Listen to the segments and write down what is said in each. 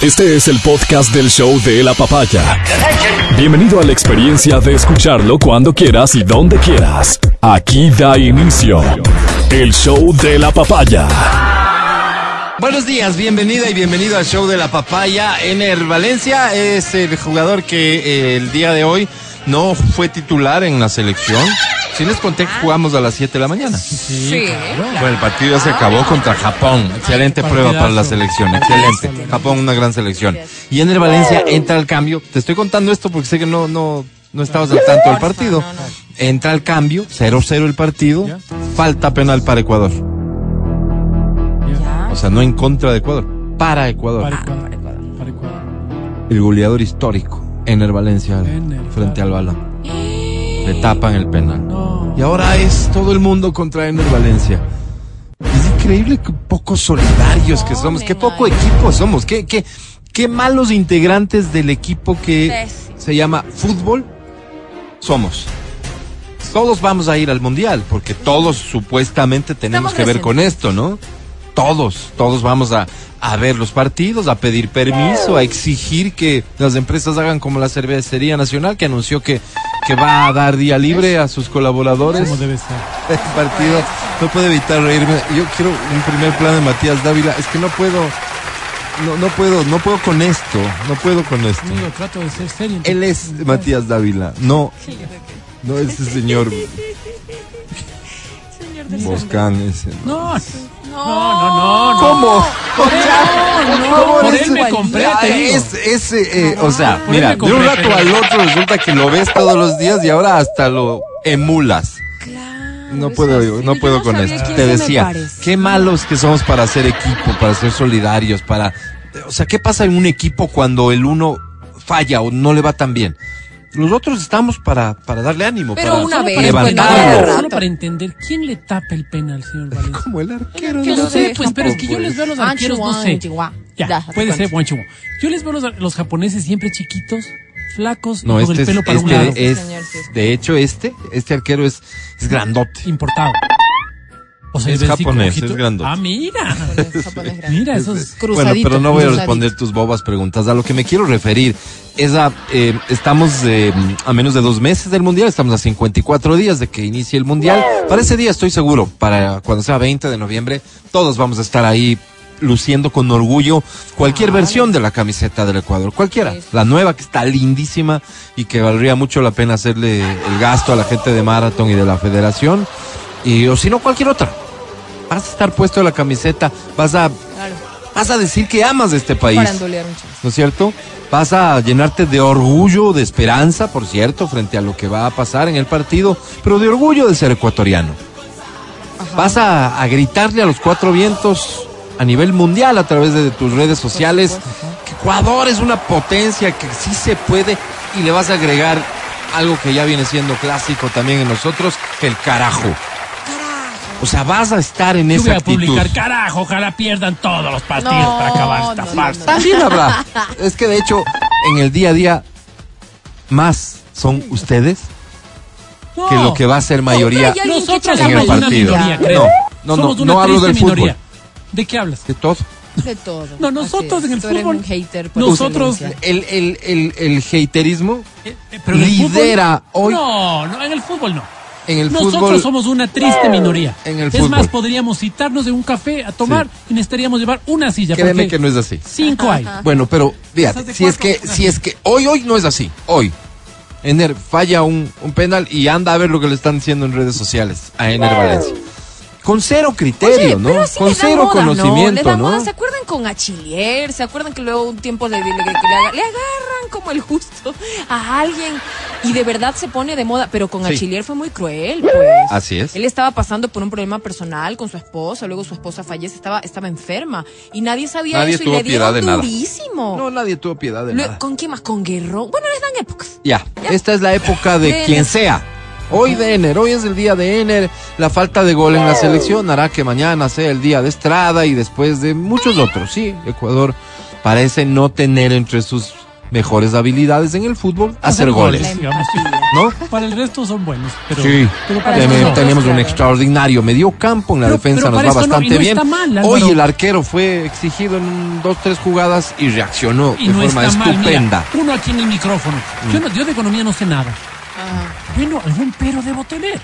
Este es el podcast del show de la papaya. Bienvenido a la experiencia de escucharlo cuando quieras y donde quieras. Aquí da inicio el show de la papaya. Buenos días, bienvenida y bienvenido al show de la papaya. Ener Valencia es el jugador que eh, el día de hoy no fue titular en la selección. Si les conté que jugamos a las 7 de la mañana. Sí. Bueno, el partido ya se acabó contra Japón. Excelente prueba para la selección, excelente. Japón, una gran selección. Y Ener Valencia entra al cambio. Te estoy contando esto porque sé que no, no, no estabas al tanto del partido. Entra al cambio, 0-0 el partido. Falta penal para Ecuador. O sea, no en contra de Ecuador, para Ecuador. Para Ecuador. Para Ecuador. El goleador histórico, Ener Valencia, frente al balón. Le tapan el penal. Y ahora es todo el mundo contra Ener Valencia. Es increíble que poco solidarios que somos, qué poco equipo somos, qué, qué, qué malos integrantes del equipo que se llama fútbol somos. Todos vamos a ir al mundial, porque todos supuestamente tenemos que ver con esto, ¿no? Todos, todos vamos a, a ver los partidos, a pedir permiso, a exigir que las empresas hagan como la Cervecería Nacional, que anunció que, que va a dar día libre a sus colaboradores. Como debe ser. El partido, no puedo evitar reírme. Yo quiero un primer plan de Matías Dávila. Es que no puedo, no, no puedo, no puedo con esto. No puedo con esto. Amigo, trato de ser serio. Él es Matías Dávila. No, no ese señor Boscán ese. No, no, no, no. ¿Cómo? No, por él me compré, Ah, te digo. es- ese, eh, o sea, Por él mira, me de compré, un rato al otro resulta que lo ves todos los días y ahora hasta lo emulas. No puedo, no puedo con esto. Te decía, qué malos que somos para hacer equipo, para ser solidarios, para, o sea, ¿qué pasa en un equipo cuando el uno falla o no le va tan bien? Los otros estamos para, para darle ánimo, Pero para una vez, pues, levantarlo. rato. Solo para entender, ¿quién le tapa el penal, señor Valencia? Como el arquero. Yo no sé, Japón, pues, pero es que yo les veo a los arqueros, no sé. Ya, puede ser chihuahua. Yo les veo a los, los japoneses siempre chiquitos, flacos, No, y con este el es, pelo para un lado. este es, de hecho, este, este arquero es, es grandote. Importado. O sea, Es japonés, es grandote. Ah, mira. Japonés, japonés grande. Mira, esos. Bueno, pero no voy a responder tus bobas preguntas. A lo que me quiero referir es a, eh, estamos eh, a menos de dos meses del Mundial, estamos a 54 días de que inicie el Mundial. Para ese día estoy seguro, para cuando sea 20 de noviembre, todos vamos a estar ahí luciendo con orgullo cualquier versión de la camiseta del Ecuador, cualquiera. Sí. La nueva que está lindísima y que valdría mucho la pena hacerle el gasto a la gente de Marathon y de la Federación. Y, o si no, cualquier otra. Vas a estar puesto la camiseta, vas a Claro, vas a decir que amas de este país. ¿no es cierto? Vas a llenarte de orgullo, de esperanza, por cierto, frente a lo que va a pasar en el partido, pero de orgullo de ser ecuatoriano. Vas a, a gritarle a los cuatro vientos a nivel mundial a través de tus redes sociales que Ecuador es una potencia, que sí se puede, y le vas a agregar algo que ya viene siendo clásico también en nosotros, el carajo. O sea, vas a estar en Yo esa voy a actitud. publicar, carajo, ojalá pierdan todos los partidos No, para acabar esta no, farsa. no, También habrá. Es que de hecho, en el día a día, más son ustedes que lo que va a ser mayoría Nosotros en el somos una partido. minoría, creo. No, no, no, somos no, una hablo triste del fútbol. minoría. ¿De qué hablas? De todo. De todo. No, nosotros en el Tú fútbol- un hater por nosotros-. El, el, el, el haterismo Eh, eh, pero en el lidera fútbol- hoy No, no, en el fútbol no. En el Nosotros fútbol. somos una triste minoría. En el es fútbol. más, podríamos citarnos en un café a tomar y necesitaríamos llevar una silla. Créeme porque que no es así. Cinco hay. Bueno, pero fíjate, de si es que, si es que hoy, hoy no es así. Hoy. Ener falla un, un penal y anda a ver lo que le están diciendo en redes sociales a Ener Valencia. Con cero criterio, Oye, ¿no? pero Con les da cero moda, ¿no? Les conocimiento, da ¿no? moda. ¿Se acuerdan con Achillier? ¿Se acuerdan que luego un tiempo le, le- le- le aga- le agarran como el justo a alguien y de verdad se pone de moda? Pero con Sí. Achillier fue muy cruel, pues. Así es. Él estaba pasando por un problema personal con su esposa, luego su esposa fallece, estaba, estaba enferma y nadie sabía Nadie eso y le piedad dieron de nada. durísimo. No, nadie tuvo piedad de Lue- nada. ¿Con quién más? ¿Con Guerrero? Bueno, les dan épocas. Ya, esta es la época de De quien sea. Hoy de Ener, hoy es el día de Ener. La falta de gol en la selección hará que mañana sea el día de Estrada y después de muchos otros. Sí, Ecuador parece no tener entre sus mejores habilidades en el fútbol, hacer goles. La digamos, sí. ¿No? Para el resto son buenos. Pero, Sí, pero para eso no. tenemos un extraordinario medio campo, en la Pero- defensa pero nos va bastante no bien. mal. Hoy el arquero fue exigido en dos, tres jugadas y reaccionó Y de no forma mal. estupenda. Mira, uno aquí en el micrófono. Yo, no- yo de economía no sé nada. Ajá. Bueno, algún pero debo tener.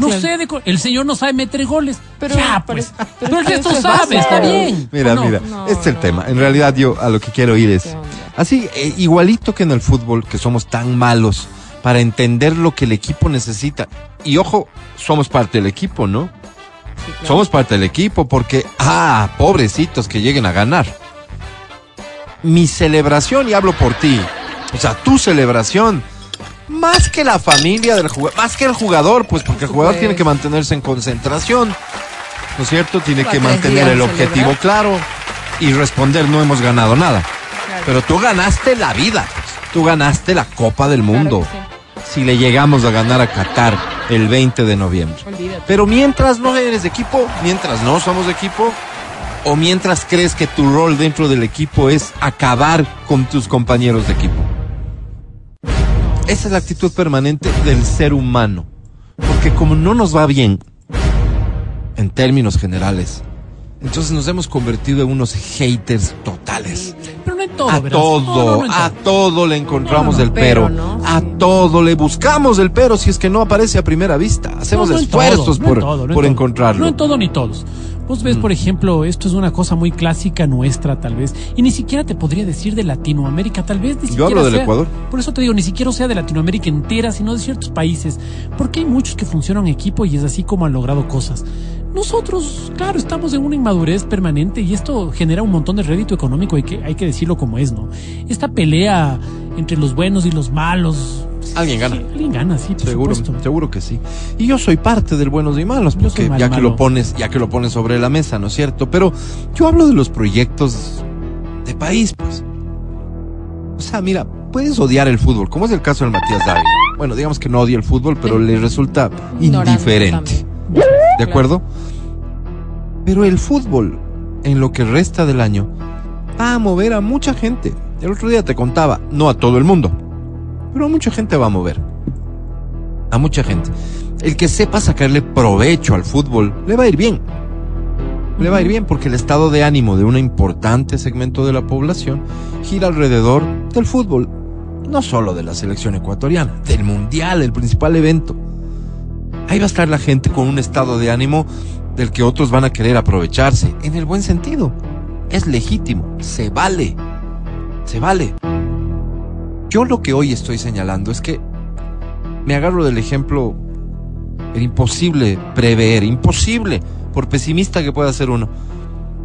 No Claro. sé, de el señor no sabe meter goles. Pero- ya, pues. pero Pero, el resto sabe, está bien. Mira, mira, No, este es el no. tema. En realidad yo a lo que quiero ir es así, eh, igualito que en el fútbol, que somos tan malos para entender lo que el equipo necesita. Y ojo, somos parte del equipo, ¿no? Sí, claro. Somos parte del equipo porque, ah, pobrecitos que lleguen a ganar. Mi celebración, y hablo por ti, o sea, tu celebración, más que la familia del jugador, más que el jugador, pues porque el jugador tiene que mantenerse en concentración, ¿no es cierto? Tiene que mantener el objetivo claro y responder, no hemos ganado nada. Pero tú ganaste la vida, pues. tú ganaste la Copa del Mundo. Claro Si le llegamos a ganar a Qatar el 20 de noviembre. Olvídate. Pero mientras no eres de equipo, mientras no somos de equipo, o mientras crees que tu rol dentro del equipo es acabar con tus compañeros de equipo. Esa es la actitud permanente del ser humano. Porque como no nos va bien, en términos generales, entonces nos hemos convertido en unos haters totales. Pero no en todo, A verás. todo, No, no, a todo. le encontramos No, el pero. A Sí. todo le buscamos el pero si es que no aparece a primera vista. Hacemos esfuerzos todo, por, en todo, por encontrarlo. No en todo ni todos. Vos ves, por ejemplo, esto es una cosa muy clásica nuestra, tal vez, y ni siquiera te podría decir de Latinoamérica, tal vez. Ni Yo siquiera hablo del sea- Ecuador. Por eso te digo, ni siquiera sea de Latinoamérica entera, sino de ciertos países, porque hay muchos que funcionan en equipo y es así como han logrado cosas. Nosotros, claro, estamos en una inmadurez permanente y esto genera un montón de rédito económico, hay que, hay que decirlo como es, ¿no? Esta pelea entre los buenos y los malos. Alguien gana. Alguien gana, sí, por Seguro, supuesto. seguro que sí. Y yo soy parte del buenos y malos, porque mal ya que lo pones, ya que lo pones sobre la mesa, ¿no es cierto? Pero yo hablo de los proyectos de país, pues. O sea, mira, puedes odiar el fútbol, como es el caso del Matías Dávila. Bueno, digamos que no odia el fútbol, pero le resulta Ignorante indiferente. también. ¿De acuerdo? Pero el fútbol, en lo que resta del año, va a mover a mucha gente. El otro día te contaba, no a todo el mundo, pero a mucha gente va a mover. A mucha gente. El que sepa sacarle provecho al fútbol, le va a ir bien. Le va a ir bien porque el estado de ánimo de un importante segmento de la población gira alrededor del fútbol. No solo de la selección ecuatoriana, del mundial, el principal evento. Ahí va a estar la gente con un estado de ánimo del que otros van a querer aprovecharse, en el buen sentido. Es legítimo, se vale, se vale. Yo lo que hoy estoy señalando es que me agarro del ejemplo, era imposible prever, imposible, por pesimista que pueda ser uno,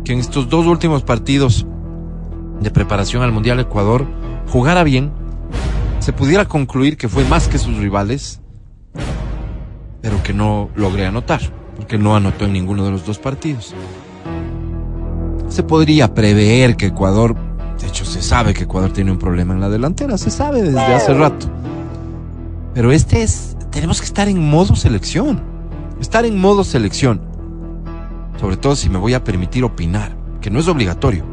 que en estos dos últimos partidos de preparación al Mundial Ecuador jugara bien, se pudiera concluir que fue más que sus rivales, pero que no logré anotar, porque no anotó en ninguno de los dos partidos. Se podría prever que Ecuador, de hecho se sabe que Ecuador tiene un problema en la delantera, se sabe desde hace rato. Pero este es, tenemos que estar en modo selección, estar en modo selección, sobre todo si me voy a permitir opinar, que no es obligatorio.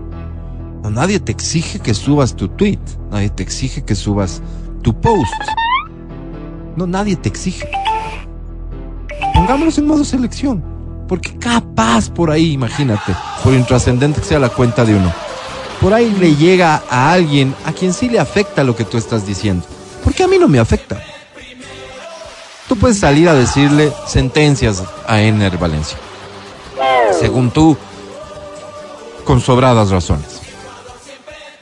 No, nadie te exige que subas tu tweet, nadie te exige que subas tu post. No, nadie te exige pongámonos en modo selección. Porque capaz por ahí, imagínate, por intrascendente que sea la cuenta de uno, por ahí le llega a alguien a quien sí le afecta lo que tú estás diciendo. Porque a mí no me afecta. Tú puedes salir a decirle sentencias a Ener Valencia. Según tú, con sobradas razones.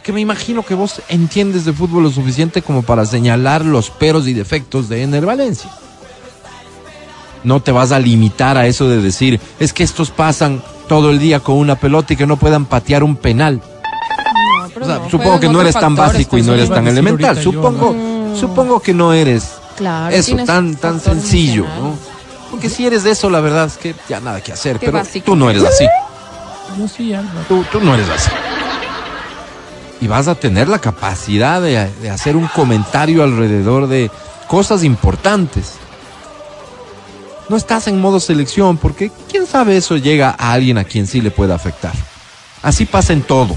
Que me imagino que vos entiendes de fútbol lo suficiente como para señalar los peros y defectos de Ener Valencia no te vas a limitar a eso de decir, es que estos pasan todo el día con una pelota y que no puedan patear un penal. No, pero O sea, no, supongo que no eres tan básico y no eres tan elemental. yo, Supongo, ¿no? supongo que no eres Claro, eso, tan, tan sencillo, ¿no? Porque si eres eso, la verdad es que ya nada que hacer. Qué Pero básico. tú no eres así. Yo sí, Álvaro. Tú, tú no eres así. Y vas a tener la capacidad de, de hacer un comentario alrededor de cosas importantes. No estás en modo selección porque quién sabe eso llega a alguien a quien sí le pueda afectar. Así pasa en todo.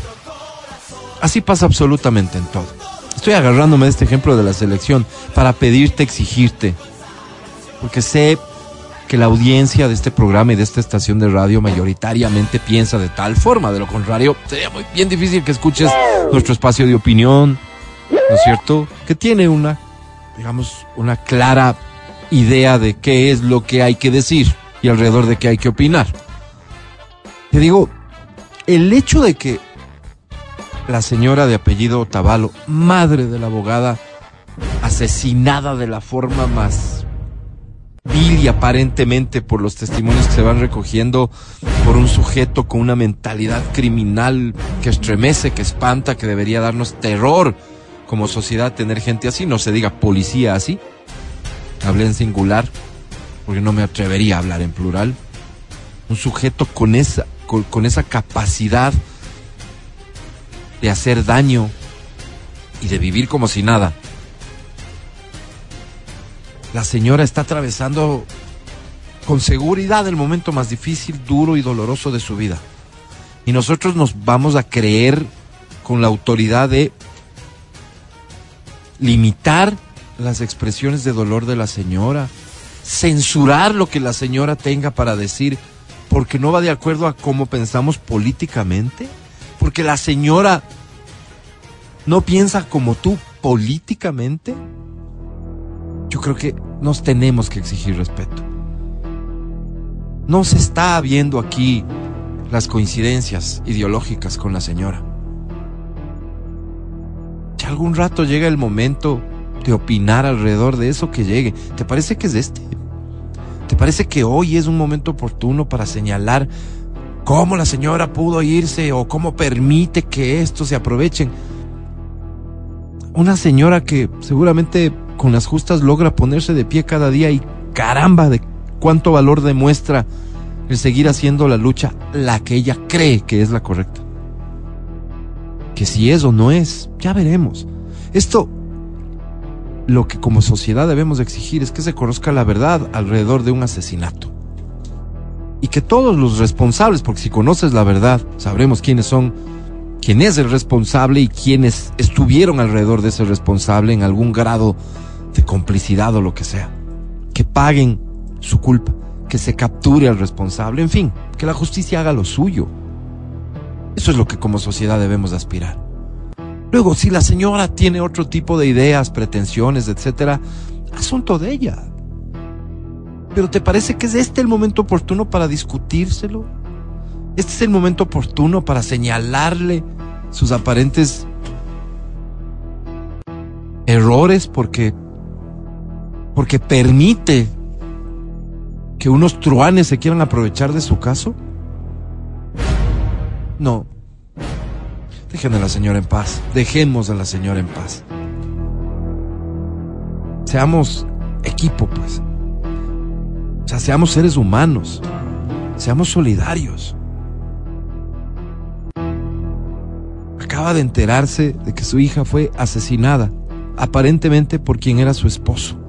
Así pasa absolutamente en todo. Estoy agarrándome de este ejemplo de la selección para pedirte, exigirte, porque sé que la audiencia de este programa y de esta estación de radio mayoritariamente piensa de tal forma. De lo contrario, sería muy bien difícil que escuches nuestro espacio de opinión, ¿no es cierto? Que tiene una, digamos, una clara idea de qué es lo que hay que decir y alrededor de qué hay que opinar. Te digo, el hecho de que la señora de apellido Otavalo, madre de la abogada, asesinada de la forma más vil y aparentemente por los testimonios que se van recogiendo por un sujeto con una mentalidad criminal que estremece, que espanta, que debería darnos terror como sociedad tener gente así, no se diga policía así. Hablé en singular porque no me atrevería a hablar en plural. Un sujeto con esa con, con esa capacidad de hacer daño y de vivir como si nada la señora está atravesando con seguridad el momento más difícil, duro y doloroso de su vida. Y nosotros nos vamos a creer con la autoridad de limitar las expresiones de dolor de la señora, censurar lo que la señora tenga para decir, porque no va de acuerdo a cómo pensamos políticamente, porque la señora no piensa como tú políticamente yo creo que nos tenemos que exigir respeto. No se está viendo aquí las coincidencias ideológicas con la señora. Si algún rato llega el momento de opinar alrededor de eso que llegue, ¿te parece que es este? ¿Te parece que hoy es un momento oportuno para señalar cómo la señora pudo irse o cómo permite que esto se aprovechen? Una señora que seguramente con las justas logra ponerse de pie cada día y caramba de cuánto valor demuestra el seguir haciendo la lucha la que ella cree que es la correcta. Que si es o no es, ya veremos. Esto, lo que como sociedad debemos exigir es que se conozca la verdad alrededor de un asesinato. Y que todos los responsables, porque si conoces la verdad, sabremos quiénes son, quién es el responsable y quiénes estuvieron alrededor de ese responsable en algún grado de complicidad o lo que sea. Que paguen su culpa, que se capture al responsable, en fin, que la justicia haga lo suyo. Eso es lo que como sociedad debemos aspirar. Luego, si la señora tiene otro tipo de ideas, pretensiones, etcétera, asunto de ella. Pero ¿te parece que es este el momento oportuno para discutírselo? ¿Este es el momento oportuno para señalarle sus aparentes errores porque porque permite que unos truanes se quieran aprovechar de su caso? No. Dejen a la señora en paz. Dejemos a la señora en paz. Seamos equipo, pues. Seamos seres humanos. Seamos solidarios. Acaba de enterarse de que su hija fue asesinada, aparentemente por quien era su esposo.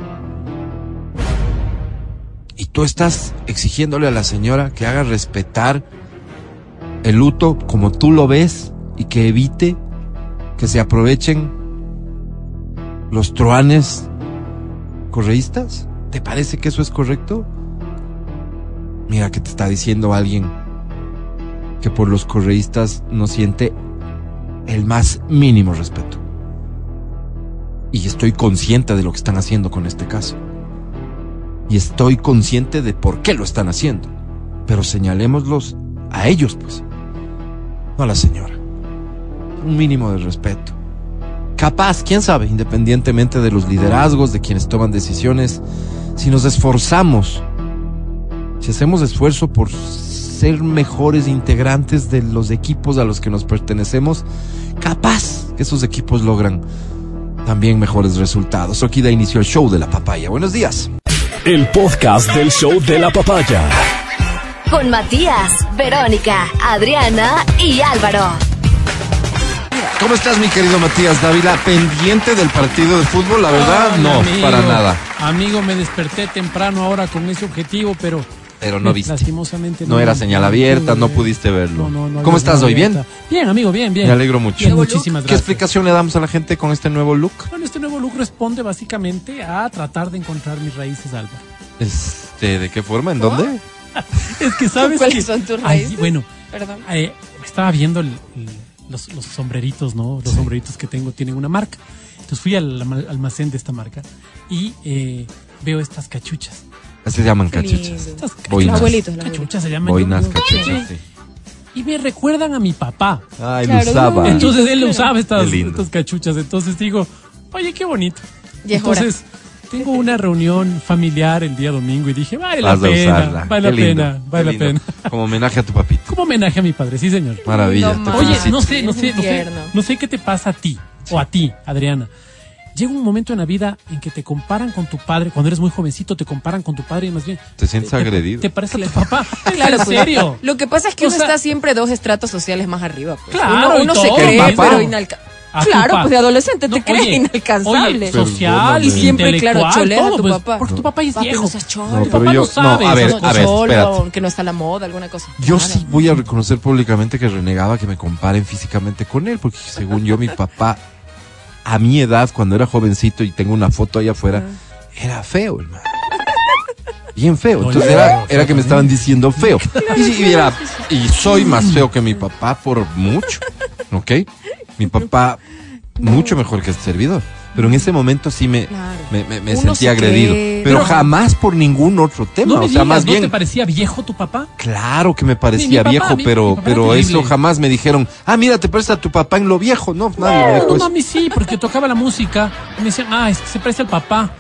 Y tú estás exigiéndole a la señora que haga respetar el luto como tú lo ves y que evite que se aprovechen los truanes correístas. ¿Te parece que eso es correcto? Mira que te está diciendo alguien que por los correístas no siente el más mínimo respeto. Y estoy consciente de lo que están haciendo con este caso y estoy consciente de por qué lo están haciendo. Pero señalémoslos a ellos, pues. No a la señora. Un mínimo de respeto. Capaz, quién sabe, independientemente de los liderazgos, de quienes toman decisiones, si nos esforzamos, si hacemos esfuerzo por ser mejores integrantes de los equipos a los que nos pertenecemos, capaz que esos equipos logran también mejores resultados. Aquí da inicio el show de la papaya. Buenos días el podcast del show de la papaya. Con Matías, Verónica, Adriana y Álvaro. ¿Cómo estás, mi querido Matías Dávila? ¿Pendiente del partido de fútbol? La verdad, no, para nada. Amigo, me desperté temprano ahora con ese objetivo, pero Pero no viste. Lastimosamente No era señal abierta, no pudiste verlo. ¿Cómo estás hoy? ¿Bien? Bien, amigo, bien, bien. Me alegro mucho. Bien, muchísimas ¿Qué gracias. explicación le damos a la gente con este nuevo look? Bueno, este nuevo look responde básicamente a tratar de encontrar mis raíces, Álvaro. Este, ¿De qué forma? ¿En dónde? Es que sabes ¿Cuáles que- son tus Ay, raíces? bueno, Perdón. eh, estaba viendo el- el- los, los sombreritos, ¿no? Los sombreritos que tengo tienen una marca. Entonces fui al alma- almacén de esta marca y eh, veo estas cachuchas. Así se llaman Qué cachuchas. Boinas. Los abuelitos, los cachuchas se llaman. Boinas, cachuchas, sí. Y me recuerdan a mi papá. Ay, Claro, lo usaba. no, Entonces él usaba estas, Qué lindo. estas cachuchas. Entonces digo, oye, qué bonito. Y es hora. Entonces, tengo una reunión familiar el día domingo y dije, vale la Vas a pena, usarla. vale la Qué lindo, pena, qué vale la lindo. pena. Como homenaje a tu papito. Como homenaje a mi padre, sí señor. Maravilla. Te Oye, felicito. no sé, no sé, no sé, tierno. no sé qué te pasa a ti o a ti, Adriana. Llega un momento en la vida en que te comparan con tu padre, cuando eres muy jovencito te comparan con tu padre y más bien Te sientes agredido. te parece a tu papá. Claro, ¿En pues, serio? Lo que pasa es que O uno sea- está siempre dos estratos sociales más arriba. pues. Claro, uno se cree, pero inalcanzable. Claro, pues de adolescente No, te crees oye, inalcanzable. oye, social, Y siempre, claro, choleas a todo, tu pues, papá. Porque tu papá es Papi, viejo. no seas cholo. No, Tu pero papá yo- no sabe. no, a ver, eso no- a ver, Cholo, espérate. que no está a la moda, alguna cosa. Yo sí voy a reconocer públicamente que renegaba que me comparen físicamente con él, porque según yo, mi papá, a mi edad, cuando era jovencito y tengo una foto ahí afuera, era feo, hermano. Bien feo. No, Entonces era, era era que me estaban diciendo feo. Y era- y soy más feo que mi papá por mucho. ¿Ok? Mi papá, mucho mejor que este servidor. Pero en ese momento sí me, Claro. me, me- sentí se agredido. cree. Pero jamás por ningún otro tema. No me o sea, digas, más ¿no bien. te parecía viejo tu papá? Claro que me Mi- mi parecía papá, viejo, mi- pero, mi pero eso jamás me dijeron, ah, mira, te parece a tu papá en lo viejo. No, nadie me dijo No, eso. mami, sí, porque tocaba la música y me decían, ah, es que se parece al papá.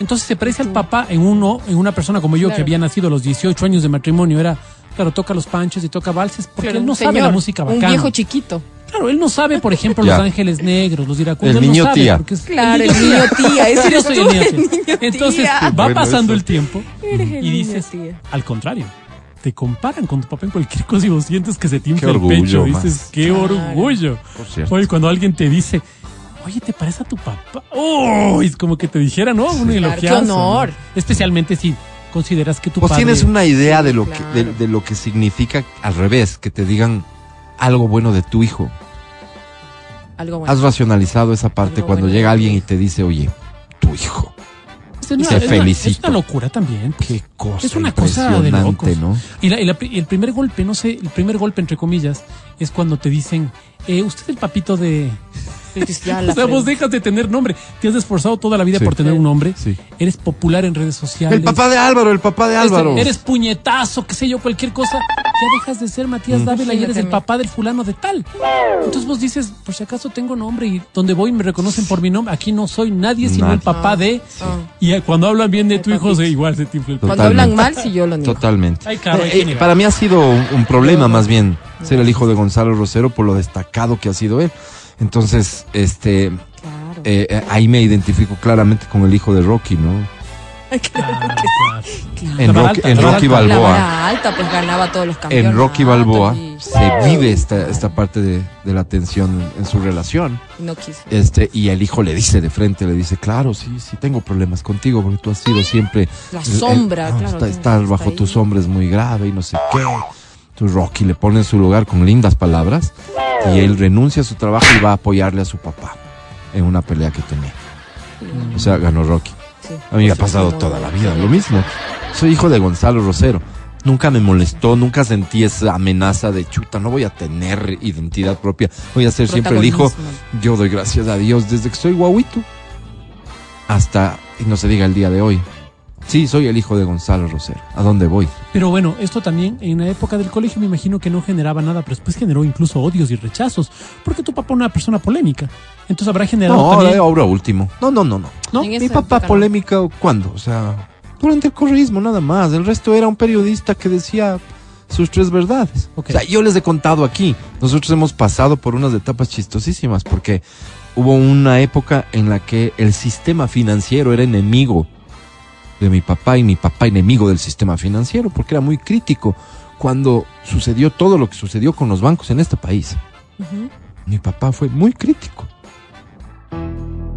Entonces se parece al papá en uno, en una persona como yo que había nacido a los 18 años de matrimonio. Era, claro, toca los panchos y toca valses porque Claro, él no un sabe señor, la música Un bacana. viejo chiquito. Claro, él no sabe, por ejemplo, Ya. Los Ángeles Negros, los iracundos. El él no niño sabe, tía. porque es- Claro, el niño tía, ese Yo soy el niño el tía. niño Entonces tía. va Bueno, pasando eso. el tiempo Eres el y niño dices, tía. al contrario, te comparan con tu papá en cualquier cosa y vos sientes que se te infla el pecho. Dices, qué Claro. orgullo. Por cierto. Oye, cuando alguien te dice, oye, ¿te parece a tu papá? ¡Oh! Es como que te dijera, ¿no? Un Claro, qué honor. ¿no? Especialmente si consideras que tu Vos padre... tienes una idea de lo, claro. que, de, de lo que significa al revés, que te digan algo bueno de tu hijo. Algo bueno. Has racionalizado esa parte Algo cuando bueno llega alguien y te dice, oye, tu hijo. Es y una- te es una- felicito. Es una locura también. Qué cosa Es una cosa de locos. ¿no? Y, la- y la pri- y el primer golpe, no sé, el primer golpe entre comillas, es cuando te dicen, eh, usted es el papito de... Ya la o sea, vos dejas de tener nombre. Te has esforzado toda la vida Sí. por tener un nombre. Sí. Eres popular en redes sociales. El papá de Álvaro, el papá de Álvaro. Eres puñetazo, qué sé yo, cualquier cosa. Ya dejas de ser Matías Mm. Dávila y eres el papá del fulano de tal. Entonces vos dices, por si acaso tengo nombre y donde voy me reconocen por mi nombre. Aquí no soy nadie sino el papá de... Ah. Y cuando hablan bien de Ay, tu hijo, se- igual se te infla el Cuando hablan mal, sí yo lo niego. Totalmente. Ay, claro, Eh, eh, para mí ha sido un, un problema más bien ser el hijo de Gonzalo Rosero por lo destacado que ha sido él. Entonces, este, Claro. eh, eh, ahí me identifico claramente con el hijo de Rocky, ¿no? Claro, claro. En Rocky- alta, en Balboa. vara alta, pues ganaba todos los campeonatos. En Rocky Balboa y- se vive esta, esta parte de, de la tensión en, su relación. No quiso. Este, y el hijo le dice de frente, le dice, claro, sí, sí tengo problemas contigo porque tú has sido siempre... La el- sombra, no, claro. estar está bajo ahí. tu sombra es muy grave y no sé qué. Entonces Rocky le pone en su lugar con lindas palabras y él renuncia a su trabajo y va a apoyarle a su papá en una pelea que tenía. O sea, ganó Rocky. Sí. A mí me ha pasado toda la vida lo mismo. Soy hijo de Gonzalo Rosero. Nunca me molestó, nunca sentí esa amenaza de chuta, no voy a tener identidad propia, voy a ser siempre el hijo. Yo doy gracias a Dios desde que soy guauito hasta, y no se diga el día de hoy. Sí, soy el hijo de Gonzalo Rosero. ¿A dónde voy? Pero bueno, esto también en la época del colegio me imagino que no generaba nada, pero después generó incluso odios y rechazos, porque tu papá es una persona polémica. Entonces habrá generado No, también... ahora último. No, no, no, no. Mi papá época polémica, ¿cuándo? O sea, durante el correísmo nada más. El resto era un periodista que decía sus tres verdades. O sea, yo les he contado aquí. Nosotros hemos pasado por unas etapas chistosísimas porque hubo una época en la que el sistema financiero era enemigo de mi papá y mi papá enemigo del sistema financiero porque era muy crítico cuando sucedió todo lo que sucedió con los bancos en este país. Ujú. Mi papá fue muy crítico.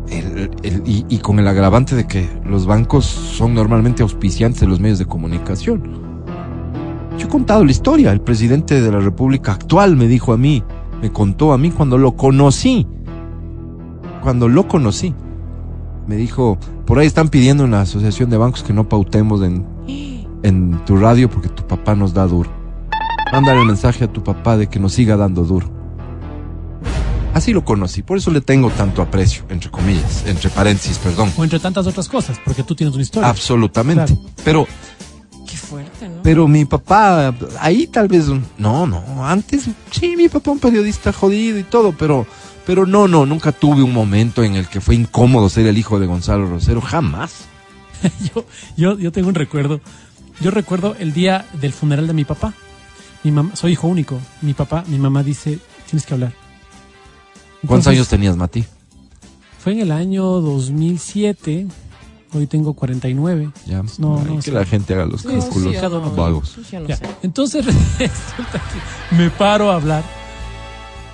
El- el- y, y con el agravante de que los bancos son normalmente auspiciantes de los medios de comunicación. he contado la historia. El presidente de la República actual me dijo a mí, me contó a mí cuando lo conocí. Cuando lo conocí. Me dijo, por ahí están pidiendo en la Asociación de Bancos que no pautemos en, en tu radio porque tu papá nos da duro. Mándale el mensaje a tu papá de que nos siga dando duro. Así lo conocí, por eso le tengo tanto aprecio, entre comillas, entre paréntesis, perdón. O entre tantas otras cosas, porque tú tienes una historia. Absolutamente. Claro. Pero Qué fuerte, ¿no? Pero mi papá, ahí tal vez, no, no, antes, sí, mi papá un periodista jodido y todo, pero, pero no, no, nunca tuve un momento en el que fue incómodo ser el hijo de Gonzalo Rosero, jamás. yo, yo, yo tengo un recuerdo. Yo recuerdo el día del funeral de mi papá. Mi mamá, soy hijo único. Mi papá, mi mamá dice, tienes que hablar. ¿Cuántos años tenías, Mati? Fue en el año 2007. Hoy tengo 49. Ya, No, Ay, no que sé. la gente haga los cálculos sí, vagos. No Ya. sé. Entonces resulta que me paro a hablar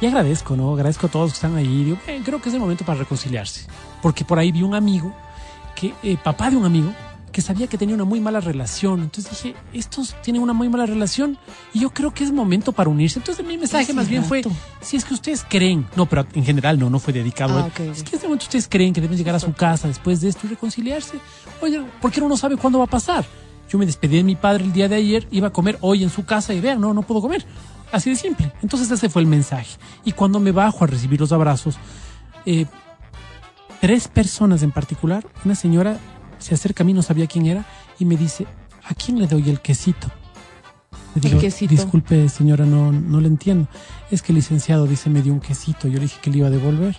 y agradezco, ¿no? Agradezco a todos que están ahí. Digo, "Eh, creo que es el momento para reconciliarse. Porque por ahí vi un amigo, que eh, papá de un amigo, que sabía que tenía una muy mala relación. Entonces dije, estos tienen una muy mala relación y yo creo que es momento para unirse. Entonces mi mensaje más bien fue, si es que ustedes creen, no, pero en general no, no fue dedicado Ah, a él. ok, ok. Es que este momento ustedes creen que deben llegar a su casa después de esto y reconciliarse. Oye, porque uno no sabe cuándo va a pasar. Yo me despedí de mi padre el día de ayer, iba a comer hoy en su casa y vean, no, no puedo comer. Así de simple. Entonces ese fue el mensaje. Y cuando me bajo a recibir los abrazos, eh, tres personas en particular, una señora se acerca a mí, no sabía quién era, y me dice, ¿a quién le doy el quesito? Le digo, quesito? disculpe señora, no, no le entiendo. Es que el licenciado dice me dio un quesito, yo le dije que le iba a devolver.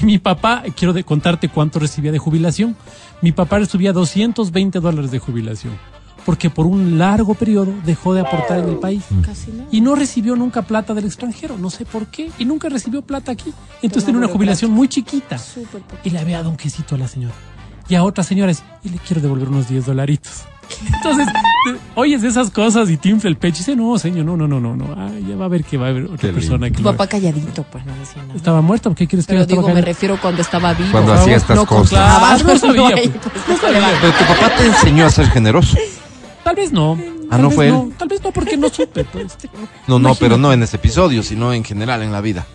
Y mi papá, quiero de contarte cuánto recibía de jubilación. Mi papá recibía 220 dólares de jubilación, porque por un largo periodo dejó de aportar en el país. Casi nada. Y no recibió nunca plata del extranjero, no sé por qué, y nunca recibió plata aquí. Entonces tiene una jubilación muy chiquita. Y le había dado un quesito a la señora. Y a otra señora es, y le quiero devolver unos 10 dolaritos. Entonces, oyes esas cosas y te infla el pecho y dice, no, señor, no, no, no, no, no. Ah, ya va a ver que va a haber otra Qué persona que Tu papá calladito, pues no decía nada. Estaba muerta, ¿por qué quieres que Pero yo estaba digo, me refiero cuando estaba vivo. Cuando hacía estas no cosas. Claro, no sabía, pues, No sabía. Pero tu papá te enseñó a ser generoso. Tal vez no. Ah, Tal ¿no vez fue él? Tal vez no, porque no supe, pues. No, no, Imagínate. pero no en ese episodio, sino en general en la vida.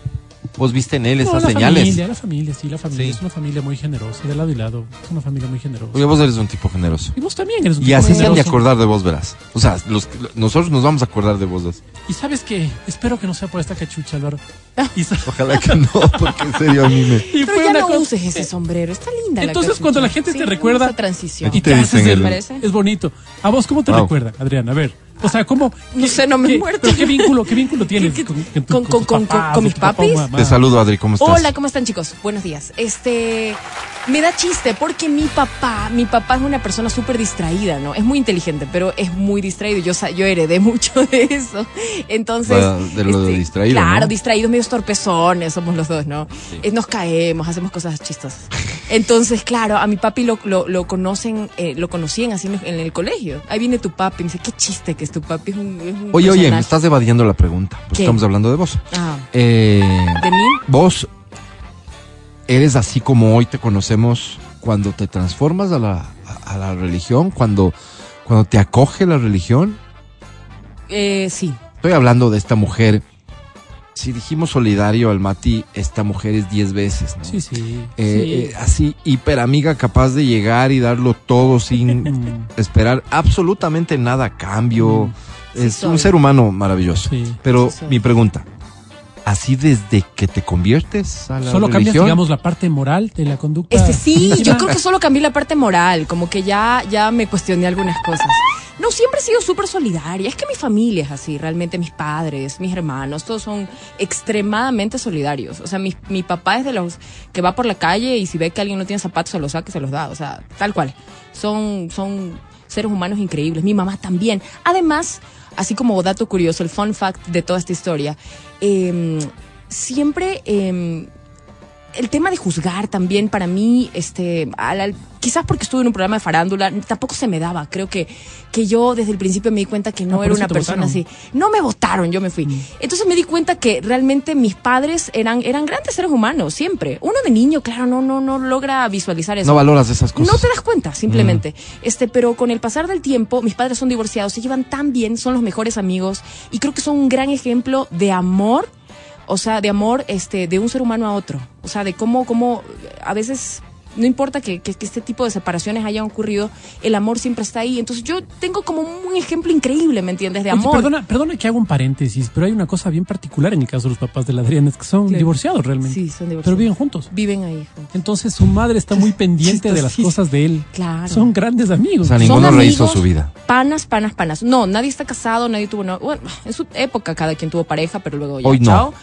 Vos viste en él No, esas la señales. familia, la familia, sí, la familia. Sí. Es una familia muy generosa, de lado y lado. Es una familia muy generosa. Oye, vos eres un tipo generoso. Y vos también eres un Y tipo así se han de generoso. acordar de vos, verás. O sea, los- nosotros nos vamos a acordar de vos. dos. Y sabes que espero que no sea por esta cachucha, Álvaro. Y, sa- Ojalá que no, porque en serio a mí me... y Pero ya no cosa- uses ese sombrero, está linda la Entonces, cachucha. cuando la gente te Sí, recuerda- esa transición. Aquí y te te dicen haces el- el- ¿Parece? Es bonito. ¿A vos cómo te Wow. recuerda, Adriana? A ver. O sea, ¿cómo? No sé, no me he muerto. ¿Qué vínculo, qué vínculo tienes ¿Qué- con, qué- con- con- papás, con mis papá papis? mamá? Te saludo, Adri, ¿cómo estás? Hola, ¿cómo están chicos? Buenos días. Este, me da chiste porque mi papá, mi papá es una persona súper distraída, ¿no? Es muy inteligente, pero es muy distraído. Yo, yo heredé mucho de eso. Entonces, este, de lo de distraído, Claro, ¿no? distraídos, medios torpezones, somos los dos, ¿no? Nos caemos, hacemos cosas chistosas. Entonces, claro, a mi papi lo, lo, lo conocen, eh, lo conocían así en, en el colegio. Ahí viene tu papi, y me dice, qué chiste que es tu papi. Es un, es un Oye, oye, me personaje". estás evadiendo la pregunta. Pues estamos hablando de vos. Ah, Eh, ¿de mí? vos eres así como hoy te conocemos cuando te transformas a la, a, a la religión, cuando, cuando te acoge la religión. Eh, sí. Estoy hablando de esta mujer. Si dijimos solidario al Mati, esta mujer es 10 veces, ¿no? Sí, sí. Eh, sí. eh, así, hiper amiga, capaz de llegar y darlo todo sin Mm, esperar absolutamente nada a cambio. Sí es un ser humano maravilloso. sí. Pero mi pregunta, ¿así desde que te conviertes a la Solo cambias, religión? digamos, la parte moral de la conducta. Este sí, yo creo que solo cambié la parte moral, como que ya, ya me cuestioné algunas cosas. No, siempre he sido súper solidaria. Es que mi familia es así, realmente mis padres, mis hermanos, todos son extremadamente solidarios. O sea, mi, mi papá es de los que va por la calle y si ve que alguien no tiene zapatos se los saca y se los da. O sea, tal cual. Son, son seres humanos increíbles. Mi mamá también. Además, así como dato curioso, el fun fact de toda esta historia, em, siempre... el tema de juzgar también para mí, este, al- al- quizás porque estuve en un programa de farándula, tampoco se me daba. Creo que, que yo desde el principio me di cuenta que Ah, no por era una persona votaron. así. No me votaron, yo me fui. Entonces me di cuenta que realmente mis padres eran, eran grandes seres humanos, siempre. Uno de niño, claro, no, no, no logra visualizar eso. No valoras esas cosas. No te das cuenta, simplemente. Este, pero con el pasar del tiempo, mis padres son divorciados, se llevan tan bien, son los mejores amigos y creo que son un gran ejemplo de amor, o sea, de amor, este, de un ser humano a otro, o sea, de cómo, cómo a veces no importa que, que- que este tipo de separaciones hayan ocurrido, el amor siempre está ahí. Entonces yo tengo como un ejemplo increíble, ¿me entiendes? De Oye, amor. perdona, perdona que haga un paréntesis, pero hay una cosa bien particular en el caso de los papás de la Adriana, es que son Claro. divorciados realmente. Sí, son divorciados. Pero viven juntos. Viven ahí. juntos. Entonces su madre está muy pendiente de las cosas de él. Claro. Son grandes amigos. O sea, Son ninguno rehizo su vida. Panas, panas, panas. No, nadie está casado, nadie tuvo. No, bueno, en su época cada quien tuvo pareja, pero luego ya Hoy no. chao.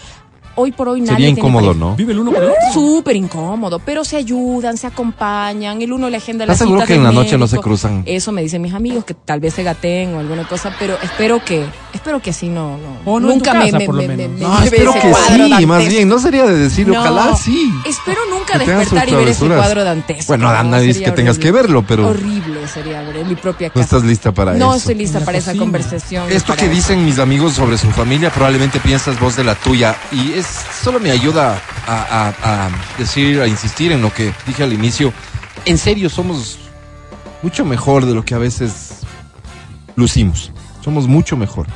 Hoy por hoy nadie Sería tiene incómodo. ¿no? Vive el uno con el otro. Súper incómodo, pero se ayudan, se acompañan, el uno le agenda las ¿Estás seguro que en la noche no se cruzan? Eso me dicen mis amigos, que tal vez se gateen o alguna cosa, pero espero que, espero que así no, no. O no en nunca tu me, casa, me, por No, espero que sí, más bien. No sería de decir, No, ojalá sí. Espero nunca despertar y ver ese cuadro dantesco. Bueno, ¿no? nadie dice que tengas que verlo, pero- Horrible sería ver en mi propia No casa. estás lista para No eso. estoy lista la para esa conversación. Esto que dicen mis amigos sobre su familia, probablemente piensas vos de la tuya. Y solo me ayuda a, decir, a insistir en lo que dije al inicio. En serio, somos mucho mejor de lo que a veces lucimos. Somos mucho mejor.